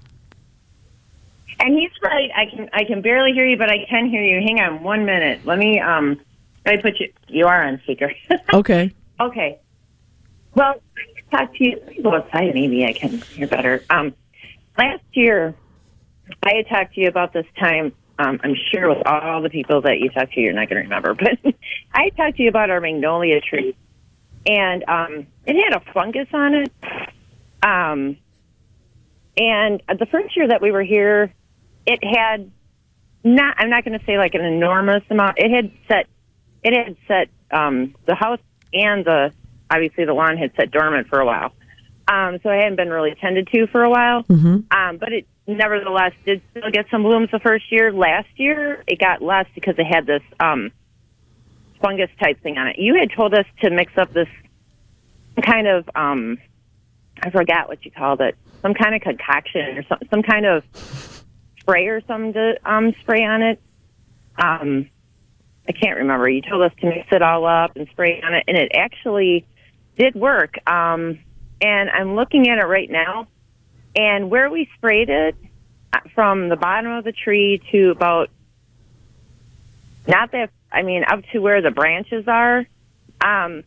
Speaker 33: And he's right. I can I can barely hear you, but I can hear you. Hang on one minute. Let me um. Let me put you. You are on speaker.
Speaker 4: okay.
Speaker 33: Okay. Well, talk to you. Go outside. Maybe I can hear better. Um, last year, I had talked to you about this time. Um, I'm sure with all the people that you talked to, you're not going to remember, but I talked to you about our magnolia tree, and um, it had a fungus on it. Um, and the first year that we were here, it had not I'm not going to say like an enormous amount. It had set it had set um, the house and the obviously the lawn had set dormant for a while. Um, so I hadn't been really tended to for a while.
Speaker 4: Mm-hmm.
Speaker 33: Um, but it nevertheless did still get some blooms the first year. Last year it got less because it had this um, fungus type thing on it. You had told us to mix up this kind of um, I forgot what you called it, some kind of concoction or some some kind of spray or something to um, spray on it. Um, I can't remember. You told us to mix it all up and spray on it, and it actually did work. Um, and I'm looking at it right now, and where we sprayed it, uh, from the bottom of the tree to about not that I mean up to where the branches are. Um,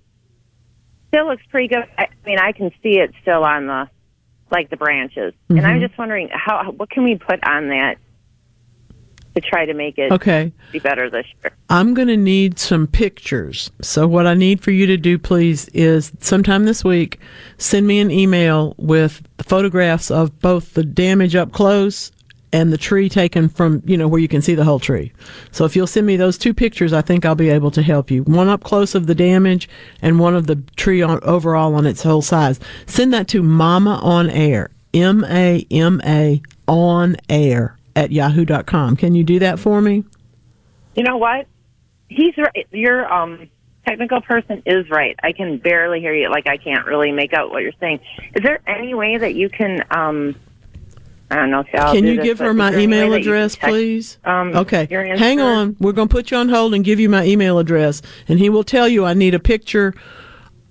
Speaker 33: still looks pretty good. I, I mean, I can see it still on the like the branches, and I'm
Speaker 4: Mhm.
Speaker 33: just wondering how what can we put on that to try to make it
Speaker 4: Okay.
Speaker 33: be better this year.
Speaker 4: I'm going to need some pictures. So, what I need for you to do, please, is sometime this week, send me an email with photographs of both the damage up close and the tree taken from, you know, where you can see the whole tree. So, if you'll send me those two pictures, I think I'll be able to help you. One up close of the damage and one of the tree on, overall on its whole size. Send that to Mama on Air, M A M A on air at yahoo.com. Can you do that for me?
Speaker 33: You know what? He's right. Your um technical person is right. I can barely hear you. Like I can't really make out what you're saying. Is there any way that you can um I don't know if
Speaker 4: Can you give her my
Speaker 33: there any way
Speaker 4: email
Speaker 33: that you can
Speaker 4: address,
Speaker 33: text,
Speaker 4: please?
Speaker 33: Um,
Speaker 4: okay. Hang on. We're going to put you on hold and give you my email address. And he will tell you I need a picture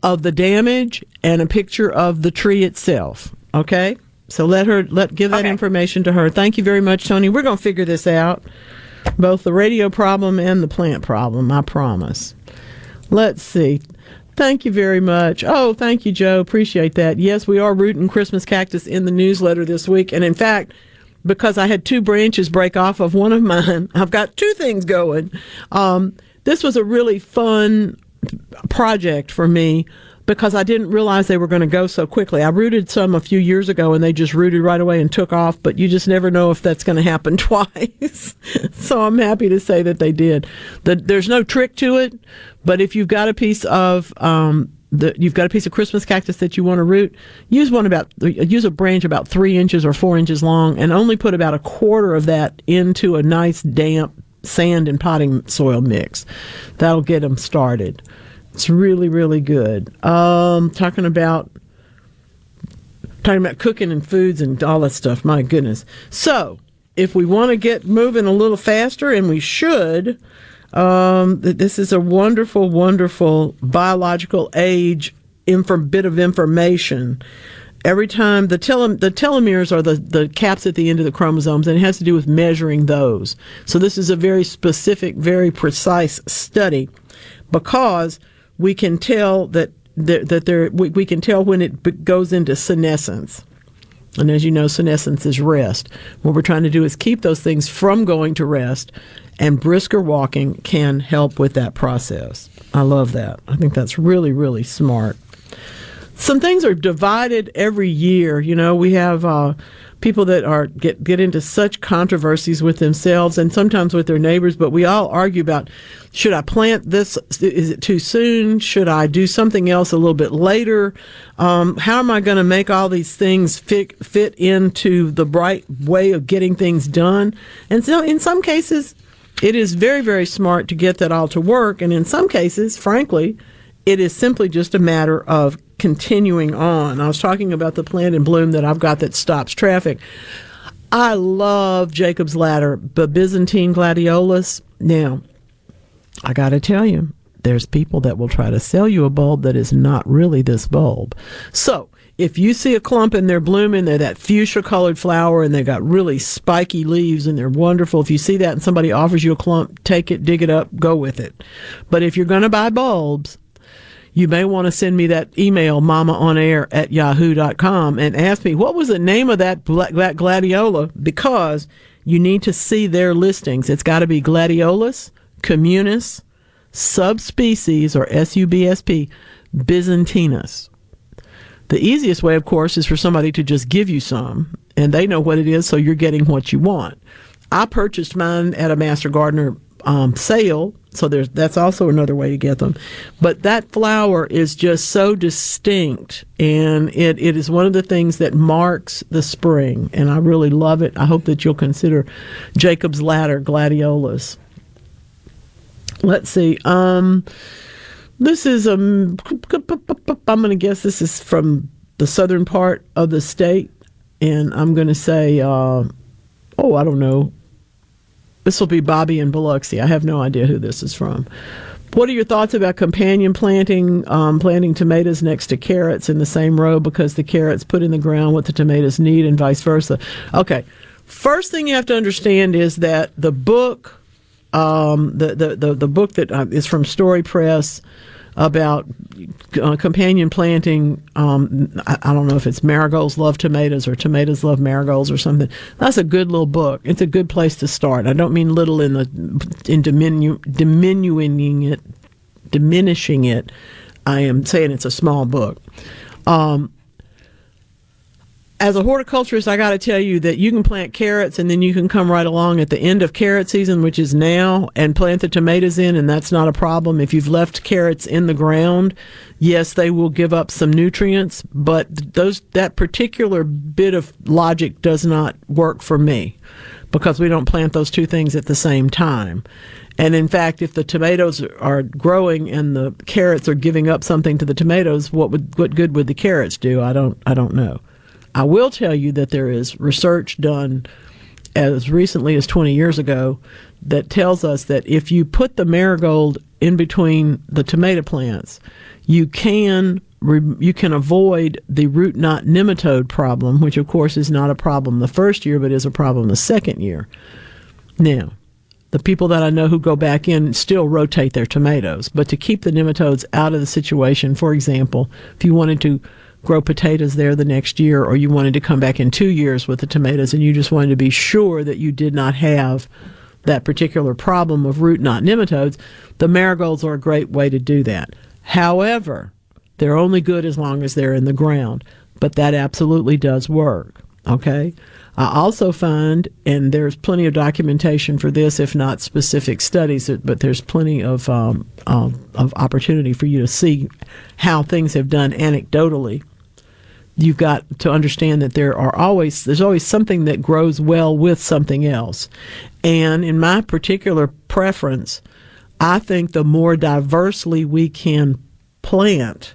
Speaker 4: of the damage and a picture of the tree itself. Okay? So let her let give that information to her. Thank you very much, Tony. We're going to figure this out. Both the radio problem and the plant problem, I promise. Let's see. Thank you very much. Oh, thank you, Joe. Appreciate that. Yes, we are rooting Christmas cactus in the newsletter this week. And in fact, because I had two branches break off of one of mine, I've got two things going. Um, this was a really fun project for me because I didn't realize they were going to go so quickly. I rooted some a few years ago and they just rooted right away and took off, but you just never know if that's going to happen twice. so I'm happy to say that they did. The, there's no trick to it, but if you've got a piece of um, the, you've got a piece of Christmas cactus that you want to root, use one about use a branch about three inches or four inches long, and only put about a quarter of that into a nice damp sand and potting soil mix. That'll get them started. It's really really good. Um, talking about talking about cooking and foods and all that stuff. My goodness. So if we want to get moving a little faster, and we should, um, this is a wonderful, wonderful biological age infor- bit of information. Every time the the telomeres are the, the caps at the end of the chromosomes, and it has to do with measuring those. So this is a very specific, very precise study because we can tell that that, that there we, we can tell when it goes into senescence. And as you know, senescence is rest. What we're trying to do is keep those things from going to rest, and brisker walking can help with that process. I love that. I think that's really, really smart. Some things are divided every year. You know, we have uh, people that are get get into such controversies with themselves and sometimes with their neighbors. But we all argue about should I plant this? Is it too soon? Should I do something else a little bit later? Um, how am I going to make all these things fit fit into the right way of getting things done? And so, in some cases, it is very very smart to get that all to work, and in some cases, frankly, it is simply just a matter of continuing on. I was talking about the plant in bloom that I've got that stops traffic. I love Jacob's Ladder, but Byzantine gladiolus. Now, I got to tell you, there's people that will try to sell you a bulb that is not really this bulb. So, if you see a clump and they're blooming, they're that fuchsia colored flower and they got really spiky leaves and they're wonderful. If you see that and somebody offers you a clump, take it, dig it up, go with it. But if you're going to buy bulbs, you may want to send me that email, mamaonair at yahoo.com, and ask me what was the name of that, that gladiola because you need to see their listings. It's got to be gladiolus, communis, subspecies, or SUBSP, byzantinus. The easiest way, of course, is for somebody to just give you some, and they know what it is, so you're getting what you want. I purchased mine at a Master Gardener um, sale, so there's that's also another way to get them. But that flower is just so distinct, and it, it is one of the things that marks the spring, and I really love it. I hope that you'll consider Jacob's Ladder gladiolus. Let's see. Um, this is um, I'm going to guess this is from the southern part of the state, and I'm going to say, uh, oh, I don't know. This will be Bobby in Biloxi. I have no idea who this is from. What are your thoughts about companion planting, um, planting tomatoes next to carrots in the same row because the carrots put in the ground what the tomatoes need and vice versa? Okay. First thing you have to understand is that the book, um, the, the, the, the book that uh, is from Storey Press about uh, companion planting. Um, I, I, don't know if it's marigolds love tomatoes or tomatoes love marigolds or something. That's a good little book. It's a good place to start. I don't mean little in the in diminu- diminishing it, diminishing it. I am saying it's a small book. Um, as a horticulturist, I got to tell you that you can plant carrots and then you can come right along at the end of carrot season, which is now, and plant the tomatoes in, and that's not a problem. If you've left carrots in the ground, yes, they will give up some nutrients, but those that particular bit of logic does not work for me because we don't plant those two things at the same time. And in fact, if the tomatoes are growing and the carrots are giving up something to the tomatoes, what would what good would the carrots do? I don't I don't know. I will tell you that there is research done as recently as 20 years ago that tells us that if you put the marigold in between the tomato plants, you can you can avoid the root knot nematode problem, which of course is not a problem the first year, but is a problem the second year. Now, the people that I know who go back in still rotate their tomatoes, but to keep the nematodes out of the situation, for example, if you wanted to grow potatoes there the next year, or you wanted to come back in two years with the tomatoes and you just wanted to be sure that you did not have that particular problem of root knot nematodes, the marigolds are a great way to do that. However, they're only good as long as they're in the ground, but that absolutely does work. Okay? I also find, and there's plenty of documentation for this, if not specific studies, but there's plenty of um, um, of opportunity for you to see how things have done anecdotally. You've got to understand that there are always there's always something that grows well with something else, and in my particular preference, I think the more diversely we can plant,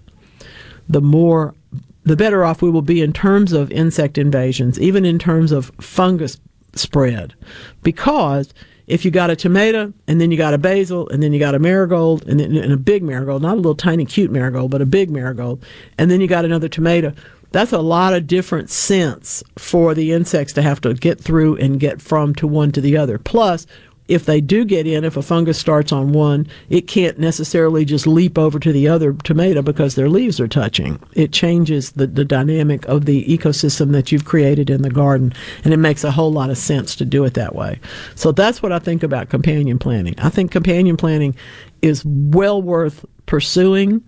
Speaker 4: the more the better off we will be in terms of insect invasions, even in terms of fungus spread. Because if you got a tomato and then you got a basil and then you got a marigold and then and a big marigold, not a little tiny cute marigold, but a big marigold, and then you got another tomato, that's a lot of different scents for the insects to have to get through and get from to one to the other. Plus, if they do get in, if a fungus starts on one, it can't necessarily just leap over to the other tomato because their leaves are touching. It changes the, the dynamic of the ecosystem that you've created in the garden, and it makes a whole lot of sense to do it that way. So that's what I think about companion planting. I think companion planting is well worth pursuing,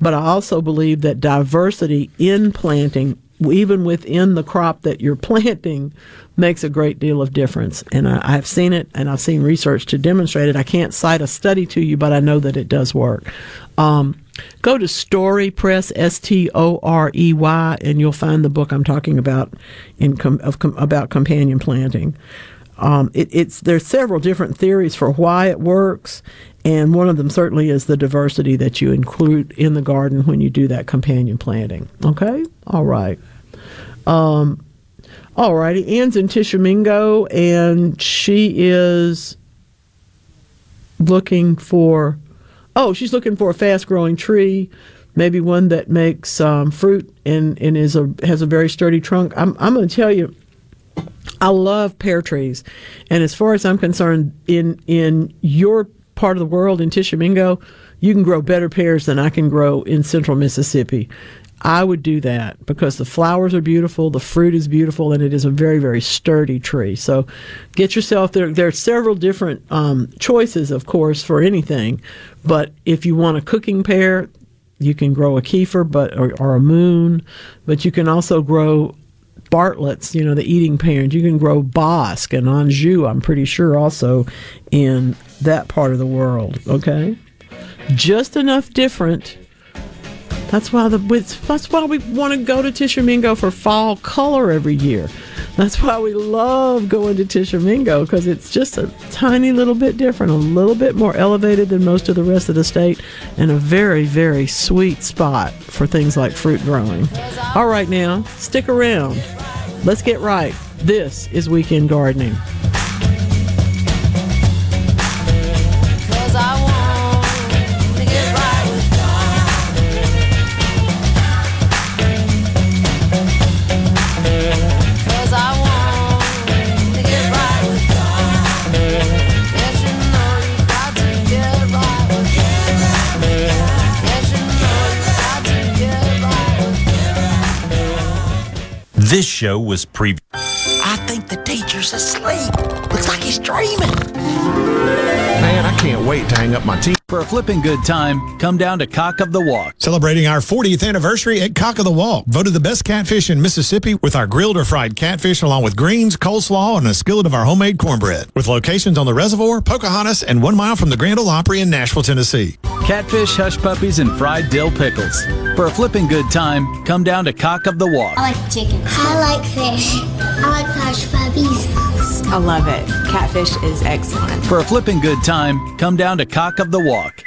Speaker 4: but I also believe that diversity in planting even within the crop that you're planting makes a great deal of difference. And I, have seen it and I've seen research to demonstrate it. I can't cite a study to you, but I know that it does work. Um, go to Storey Press, S T O R E Y, and you'll find the book I'm talking about in com- of com- about companion planting. Um, it, it's there's several different theories for why it works, and one of them certainly is the diversity that you include in the garden when you do that companion planting. Okay, all right. Um, all righty. Anne's in Tishomingo, and she is looking for. Oh, she's looking for a fast-growing tree, maybe one that makes um, fruit and and is a has a very sturdy trunk. I'm I'm going to tell you. I love pear trees, and as far as I'm concerned, in in your part of the world in Tishomingo, you can grow better pears than I can grow in central Mississippi. I would do that because the flowers are beautiful, the fruit is beautiful, and it is a very, very sturdy tree. So get yourself there. There are several different um, choices, of course, for anything. But if you want a cooking pear, you can grow a Kieffer but or, or a moon, but you can also grow Bartlett's, you know, the eating pears. You can grow Bosc and Anjou, I'm pretty sure, also in that part of the world. Okay? Just enough different that's why the that's why we want to go to Tishomingo for fall color every year. That's why we love going to Tishomingo because it's just a tiny little bit different, a little bit more elevated than most of the rest of the state, and a very very sweet spot for things like fruit growing. All right, now stick around. Let's get right. This is weekend gardening.
Speaker 3: This show was pre.
Speaker 34: I think the teacher's asleep. Looks like he's dreaming.
Speaker 35: Man, I can't wait to hang up my teeth.
Speaker 36: For a flipping good time, come down to Cock of the Walk.
Speaker 35: Celebrating our 40th anniversary at Cock of the Walk. Voted the best catfish in Mississippi with our grilled or fried catfish along with greens, coleslaw, and a skillet of our homemade cornbread. With locations on the reservoir, Pocahontas, and one mile from the Grand Ole Opry in Nashville, Tennessee.
Speaker 36: Catfish, hush puppies, and fried dill pickles. For a flipping good time, come down to Cock of the Walk.
Speaker 37: I like chicken. I like fish. I like hush puppies.
Speaker 38: I love it. Catfish is excellent.
Speaker 36: For a flipping good time, come down to Cock of the Walk.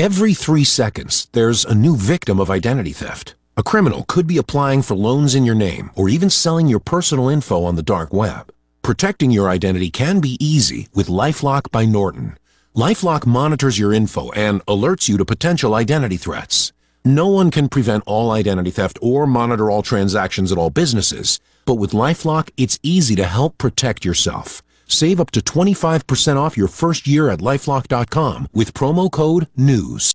Speaker 39: Every three seconds, there's a new victim of identity theft. A criminal could be applying for loans in your name or even selling your personal info on the dark web. Protecting your identity can be easy with LifeLock by Norton. LifeLock monitors your info and alerts you to potential identity threats. No one can prevent all identity theft or monitor all transactions at all businesses, but with LifeLock, it's easy to help protect yourself. Save up to 25% off your first year at lifelock.com with promo code NEWS.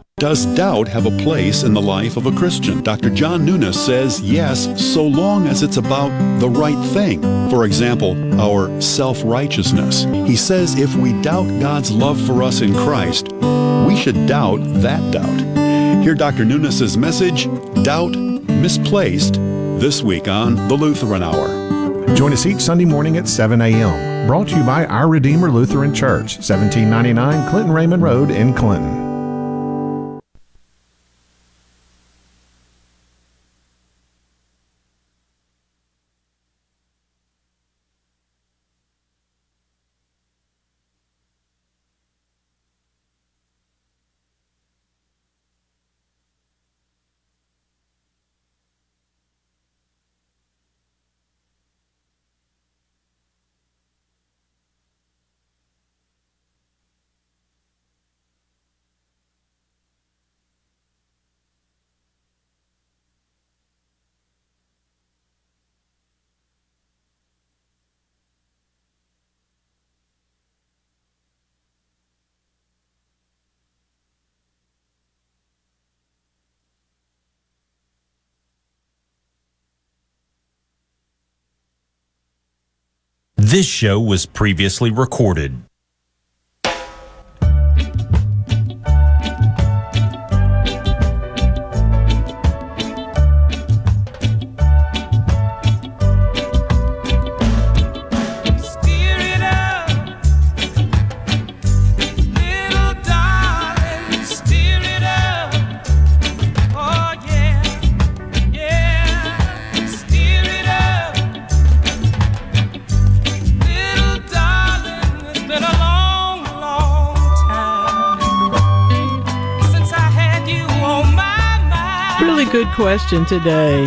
Speaker 40: Does doubt have a place in the life of a Christian? Dr. John Nunes says yes, so long as it's about the right thing. For example, our self righteousness. He says if we doubt God's love for us in Christ, we should doubt that doubt. Hear Dr. Nunes' message, Doubt Misplaced, this week on The Lutheran Hour.
Speaker 41: Join us each Sunday morning at 7 a.m. Brought to you by Our Redeemer Lutheran Church, 1799 Clinton Raymond Road in Clinton.
Speaker 3: This show was previously recorded.
Speaker 42: Question today.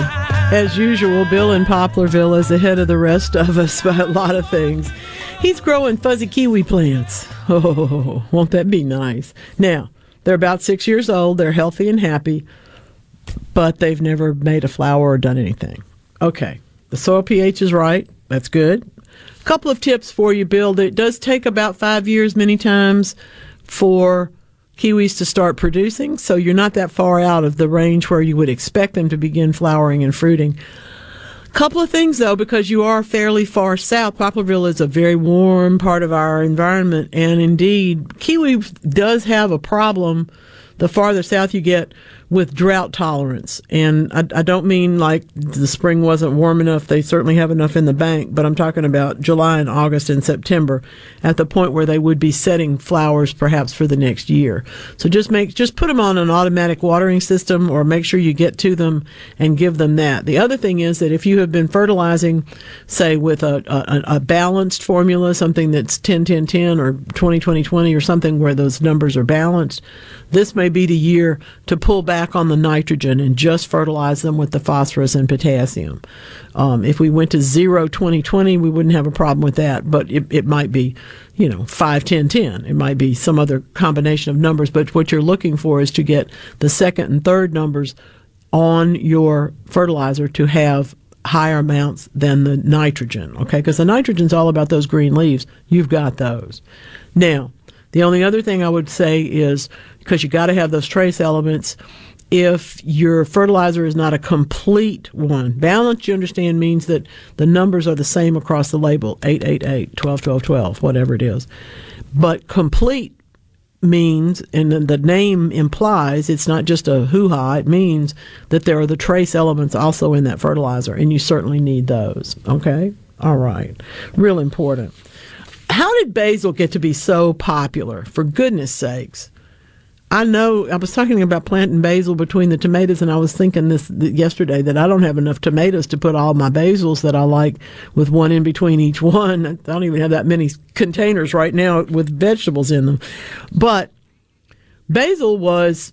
Speaker 42: As usual, Bill in Poplarville is ahead of the rest of us by a lot of things. He's growing fuzzy kiwi plants. Oh, won't that be nice? Now, they're about six years old, they're healthy and happy, but they've never made a flower or done anything. Okay, the soil pH is right,
Speaker 4: That's good. A couple of tips for you, Bill. It does take about five years many times for kiwis to start producing, so you're not that far out of the range where you would expect them to begin flowering and fruiting. Couple of things though, because you are fairly far south. Poplarville is a very warm part of our environment, and indeed, kiwi does have a problem the farther south you get with drought tolerance. And I, I, don't mean like the spring wasn't warm enough. They certainly have enough in the bank, but I'm talking about July and August and September at the point where they would be setting flowers perhaps for the next year. So just make, just put them on an automatic watering system or make sure you get to them and give them that. The other thing is that if you have been fertilizing, say with a, a, a balanced formula, something that's 10 10 10 or 20 20 20 or something where those numbers are balanced, this may be the year to pull back on the nitrogen and just fertilize them with the phosphorus and potassium. Um, if we went to zero 2020, we wouldn't have a problem with that, but it, it might be, you know, 5 10 10. It might be some other combination of numbers, but what you're looking for is to get the second and third numbers on your fertilizer to have higher amounts than the nitrogen, okay? Because the nitrogen's all about those green leaves. You've got those. Now, the only other thing I would say is because you got to have those trace elements. If your fertilizer is not a complete one, balanced, you understand, means that the numbers are the same across the label 888, 12, 12, 12, whatever it is. But complete means, and the name implies, it's not just a hoo ha, it means that there are the trace elements also in that fertilizer, and you certainly need those. Okay? All right. Real important. How did basil get to be so popular? For goodness sakes. I know I was talking about planting basil between the tomatoes, and I was thinking this yesterday that I don't have enough tomatoes to put all my basils that I like with one in between each one. I don't even have that many containers right now with vegetables in them. But basil was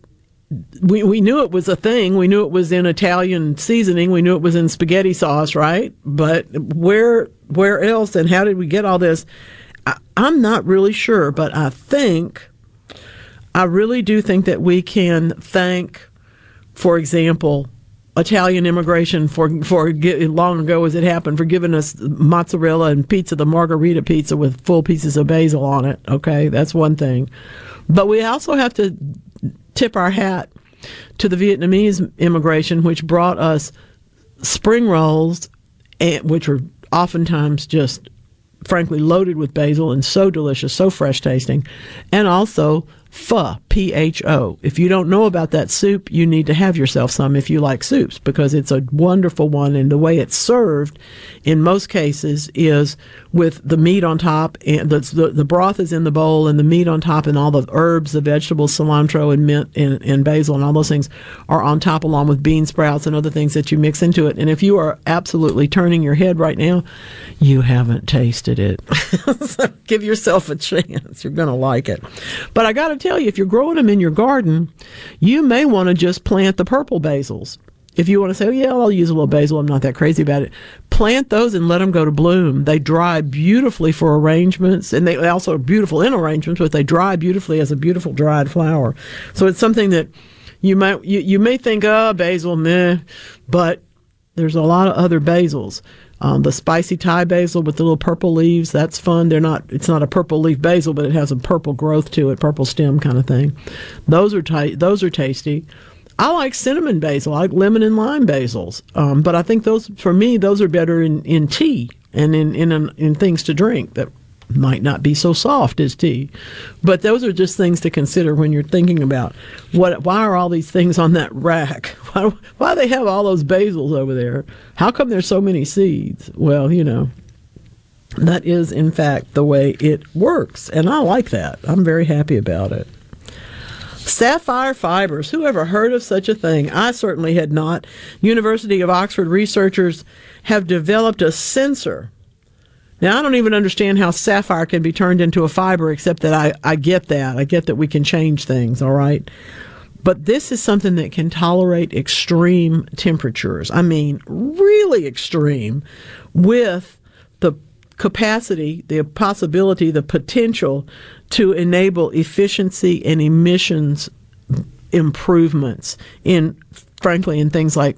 Speaker 4: we we knew it was a thing. We knew it was in Italian seasoning. We knew it was in spaghetti sauce, right? But where where else and how did we get all this? I, I'm not really sure, but I think I really do think that we can thank, for example, Italian immigration for for long ago as it happened for giving us mozzarella and pizza, the margherita pizza with full pieces of basil on it. Okay, that's one thing, but we also have to tip our hat to the Vietnamese immigration, which brought us spring rolls, which are oftentimes just frankly loaded with basil and so delicious, so fresh tasting, and also pho, P H O. If you don't know about that soup, you need to have yourself some if you like soups because it's a wonderful one. And the way it's served in most cases is with the meat on top and the, the, the broth is in the bowl and the meat on top and all the herbs, the vegetables, cilantro and mint and, and basil and all those things are on top along with bean sprouts and other things that you mix into it. And if you are absolutely turning your head right now, you haven't tasted it. so give yourself a chance. You're going to like it. But I got to tell you, if you're growing them in your garden, you may want to just plant the purple basils. If you want to say, oh, yeah, I'll use a little basil, I'm not that crazy about it. Plant those and let them go to bloom. They dry beautifully for arrangements, and they also are beautiful in arrangements, but they dry beautifully as a beautiful dried flower. So it's something that you might you, you may think, oh, basil, meh, but there's a lot of other basils. Um, the spicy Thai basil with the little purple leaves, that's fun. They're not, it's not a purple leaf basil, but it has a purple growth to it, purple stem kind of thing. Those are, those are tasty. I like cinnamon basil. I like lemon and lime basils. Um, but I think those, for me, those are better in, in tea and in, in, in things to drink that might not be so soft as tea. But those are just things to consider when you're thinking about what why are all these things on that rack? Why, why they have all those basils over there? How come there's so many seeds? Well, you know, that is in fact the way it works, and I like that. I'm very happy about it. Sapphire fibers. Who ever heard of such a thing? I certainly had not. University of Oxford researchers have developed a sensor now, I don't even understand how sapphire can be turned into a fiber, except that I, I get that. I get that we can change things, all right? But this is something that can tolerate extreme temperatures. I mean, really extreme, with the capacity, the possibility, the potential to enable efficiency and emissions improvements in, frankly, in things like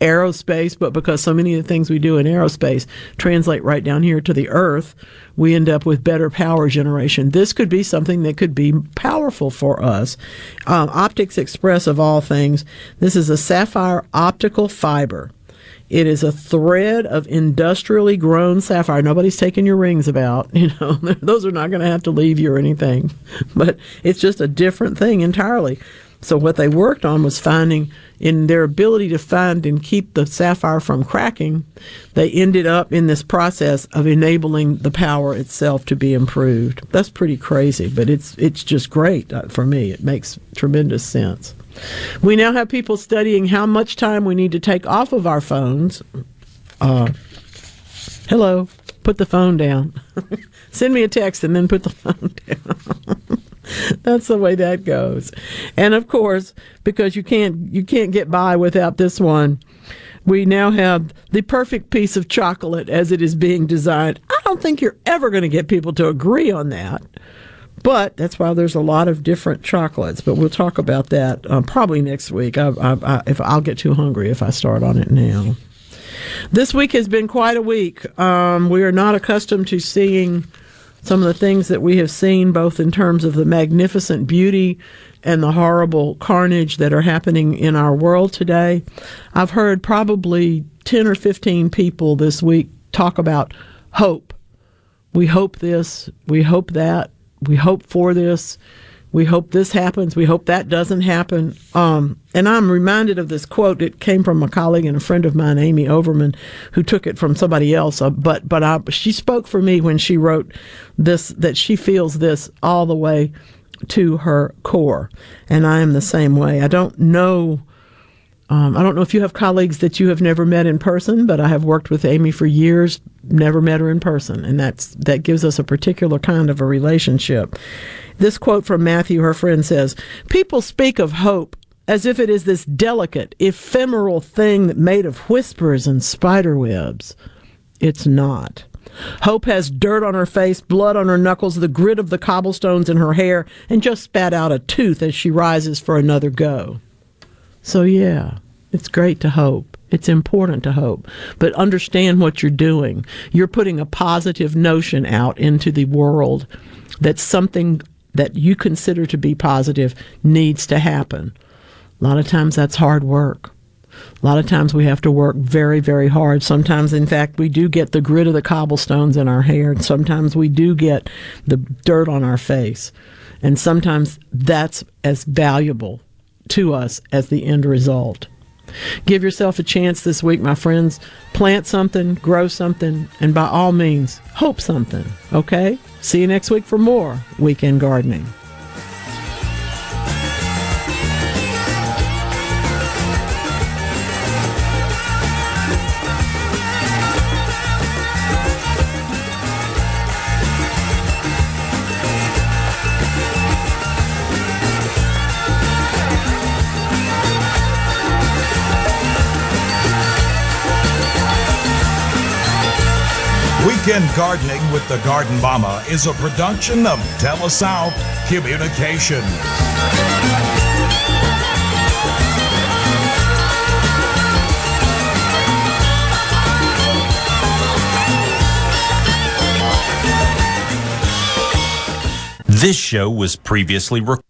Speaker 4: aerospace, but because so many of the things we do in aerospace translate right down here to the earth, we end up with better power generation. This could be something that could be powerful for us. Um, Optics Express, of all things, this is a sapphire optical fiber. It is a thread of industrially grown sapphire. Nobody's taking your rings about. You know, those are not going to have to leave you or anything. But it's just a different thing entirely. So what they worked on was finding in their ability to find and keep the sapphire from cracking, they ended up in this process of enabling the power itself to be improved. That's pretty crazy, but it's it's just great uh, for me. It makes tremendous sense. We now have people studying how much time we need to take off of our phones. Uh, hello, put the phone down. Send me a text and then put the phone down. That's the way that goes. And of course, because you can't you can't get by without this one, we now have the perfect piece of chocolate as it is being designed. I don't think you're ever going to get people to agree on that. But that's why there's a lot of different chocolates. But we'll talk about that uh, probably next week. I, I, I, if I'll get too hungry if I start on it now. This week has been quite a week. Um, we are not accustomed to seeing some of the things that we have seen, both in terms of the magnificent beauty and the horrible carnage that are happening in our world today. I've heard probably 10 or 15 people this week talk about hope. We hope this, we hope that, we hope for this. We hope this happens. We hope that doesn't happen. Um, and I'm reminded of this quote. It came from a colleague and a friend of mine, Amy Overman, who took it from somebody else. Uh, but but I, she spoke for me when she wrote this that she feels this all the way to her core, and I am the same way. I don't know um, I don't know if you have colleagues that you have never met in person, but I have worked with Amy for years, never met her in person, and that's that gives us a particular kind of a relationship. This quote from Matthew, her friend says, "People speak of hope as if it is this delicate, ephemeral thing made of whispers and spider webs. It's not." Hope has dirt on her face, blood on her knuckles, the grit of the cobblestones in her hair, and just spat out a tooth as she rises for another go. So, yeah, it's great to hope. It's important to hope, but understand what you're doing. You're putting a positive notion out into the world that something that you consider to be positive needs to happen. A lot of times that's hard work. A lot of times we have to work very, very hard. Sometimes, in fact, we do get the grit of the cobblestones in our hair, sometimes we do get the dirt on our face. And sometimes that's as valuable to us as the end result. Give yourself a chance this week, my friends. Plant something, grow something, and by all means, hope something. Okay? See you next week for more Weekend Gardening.
Speaker 43: Weekend Gardening with the Garden Mama is a production of TeleSouth Communications.
Speaker 3: This show was previously recorded.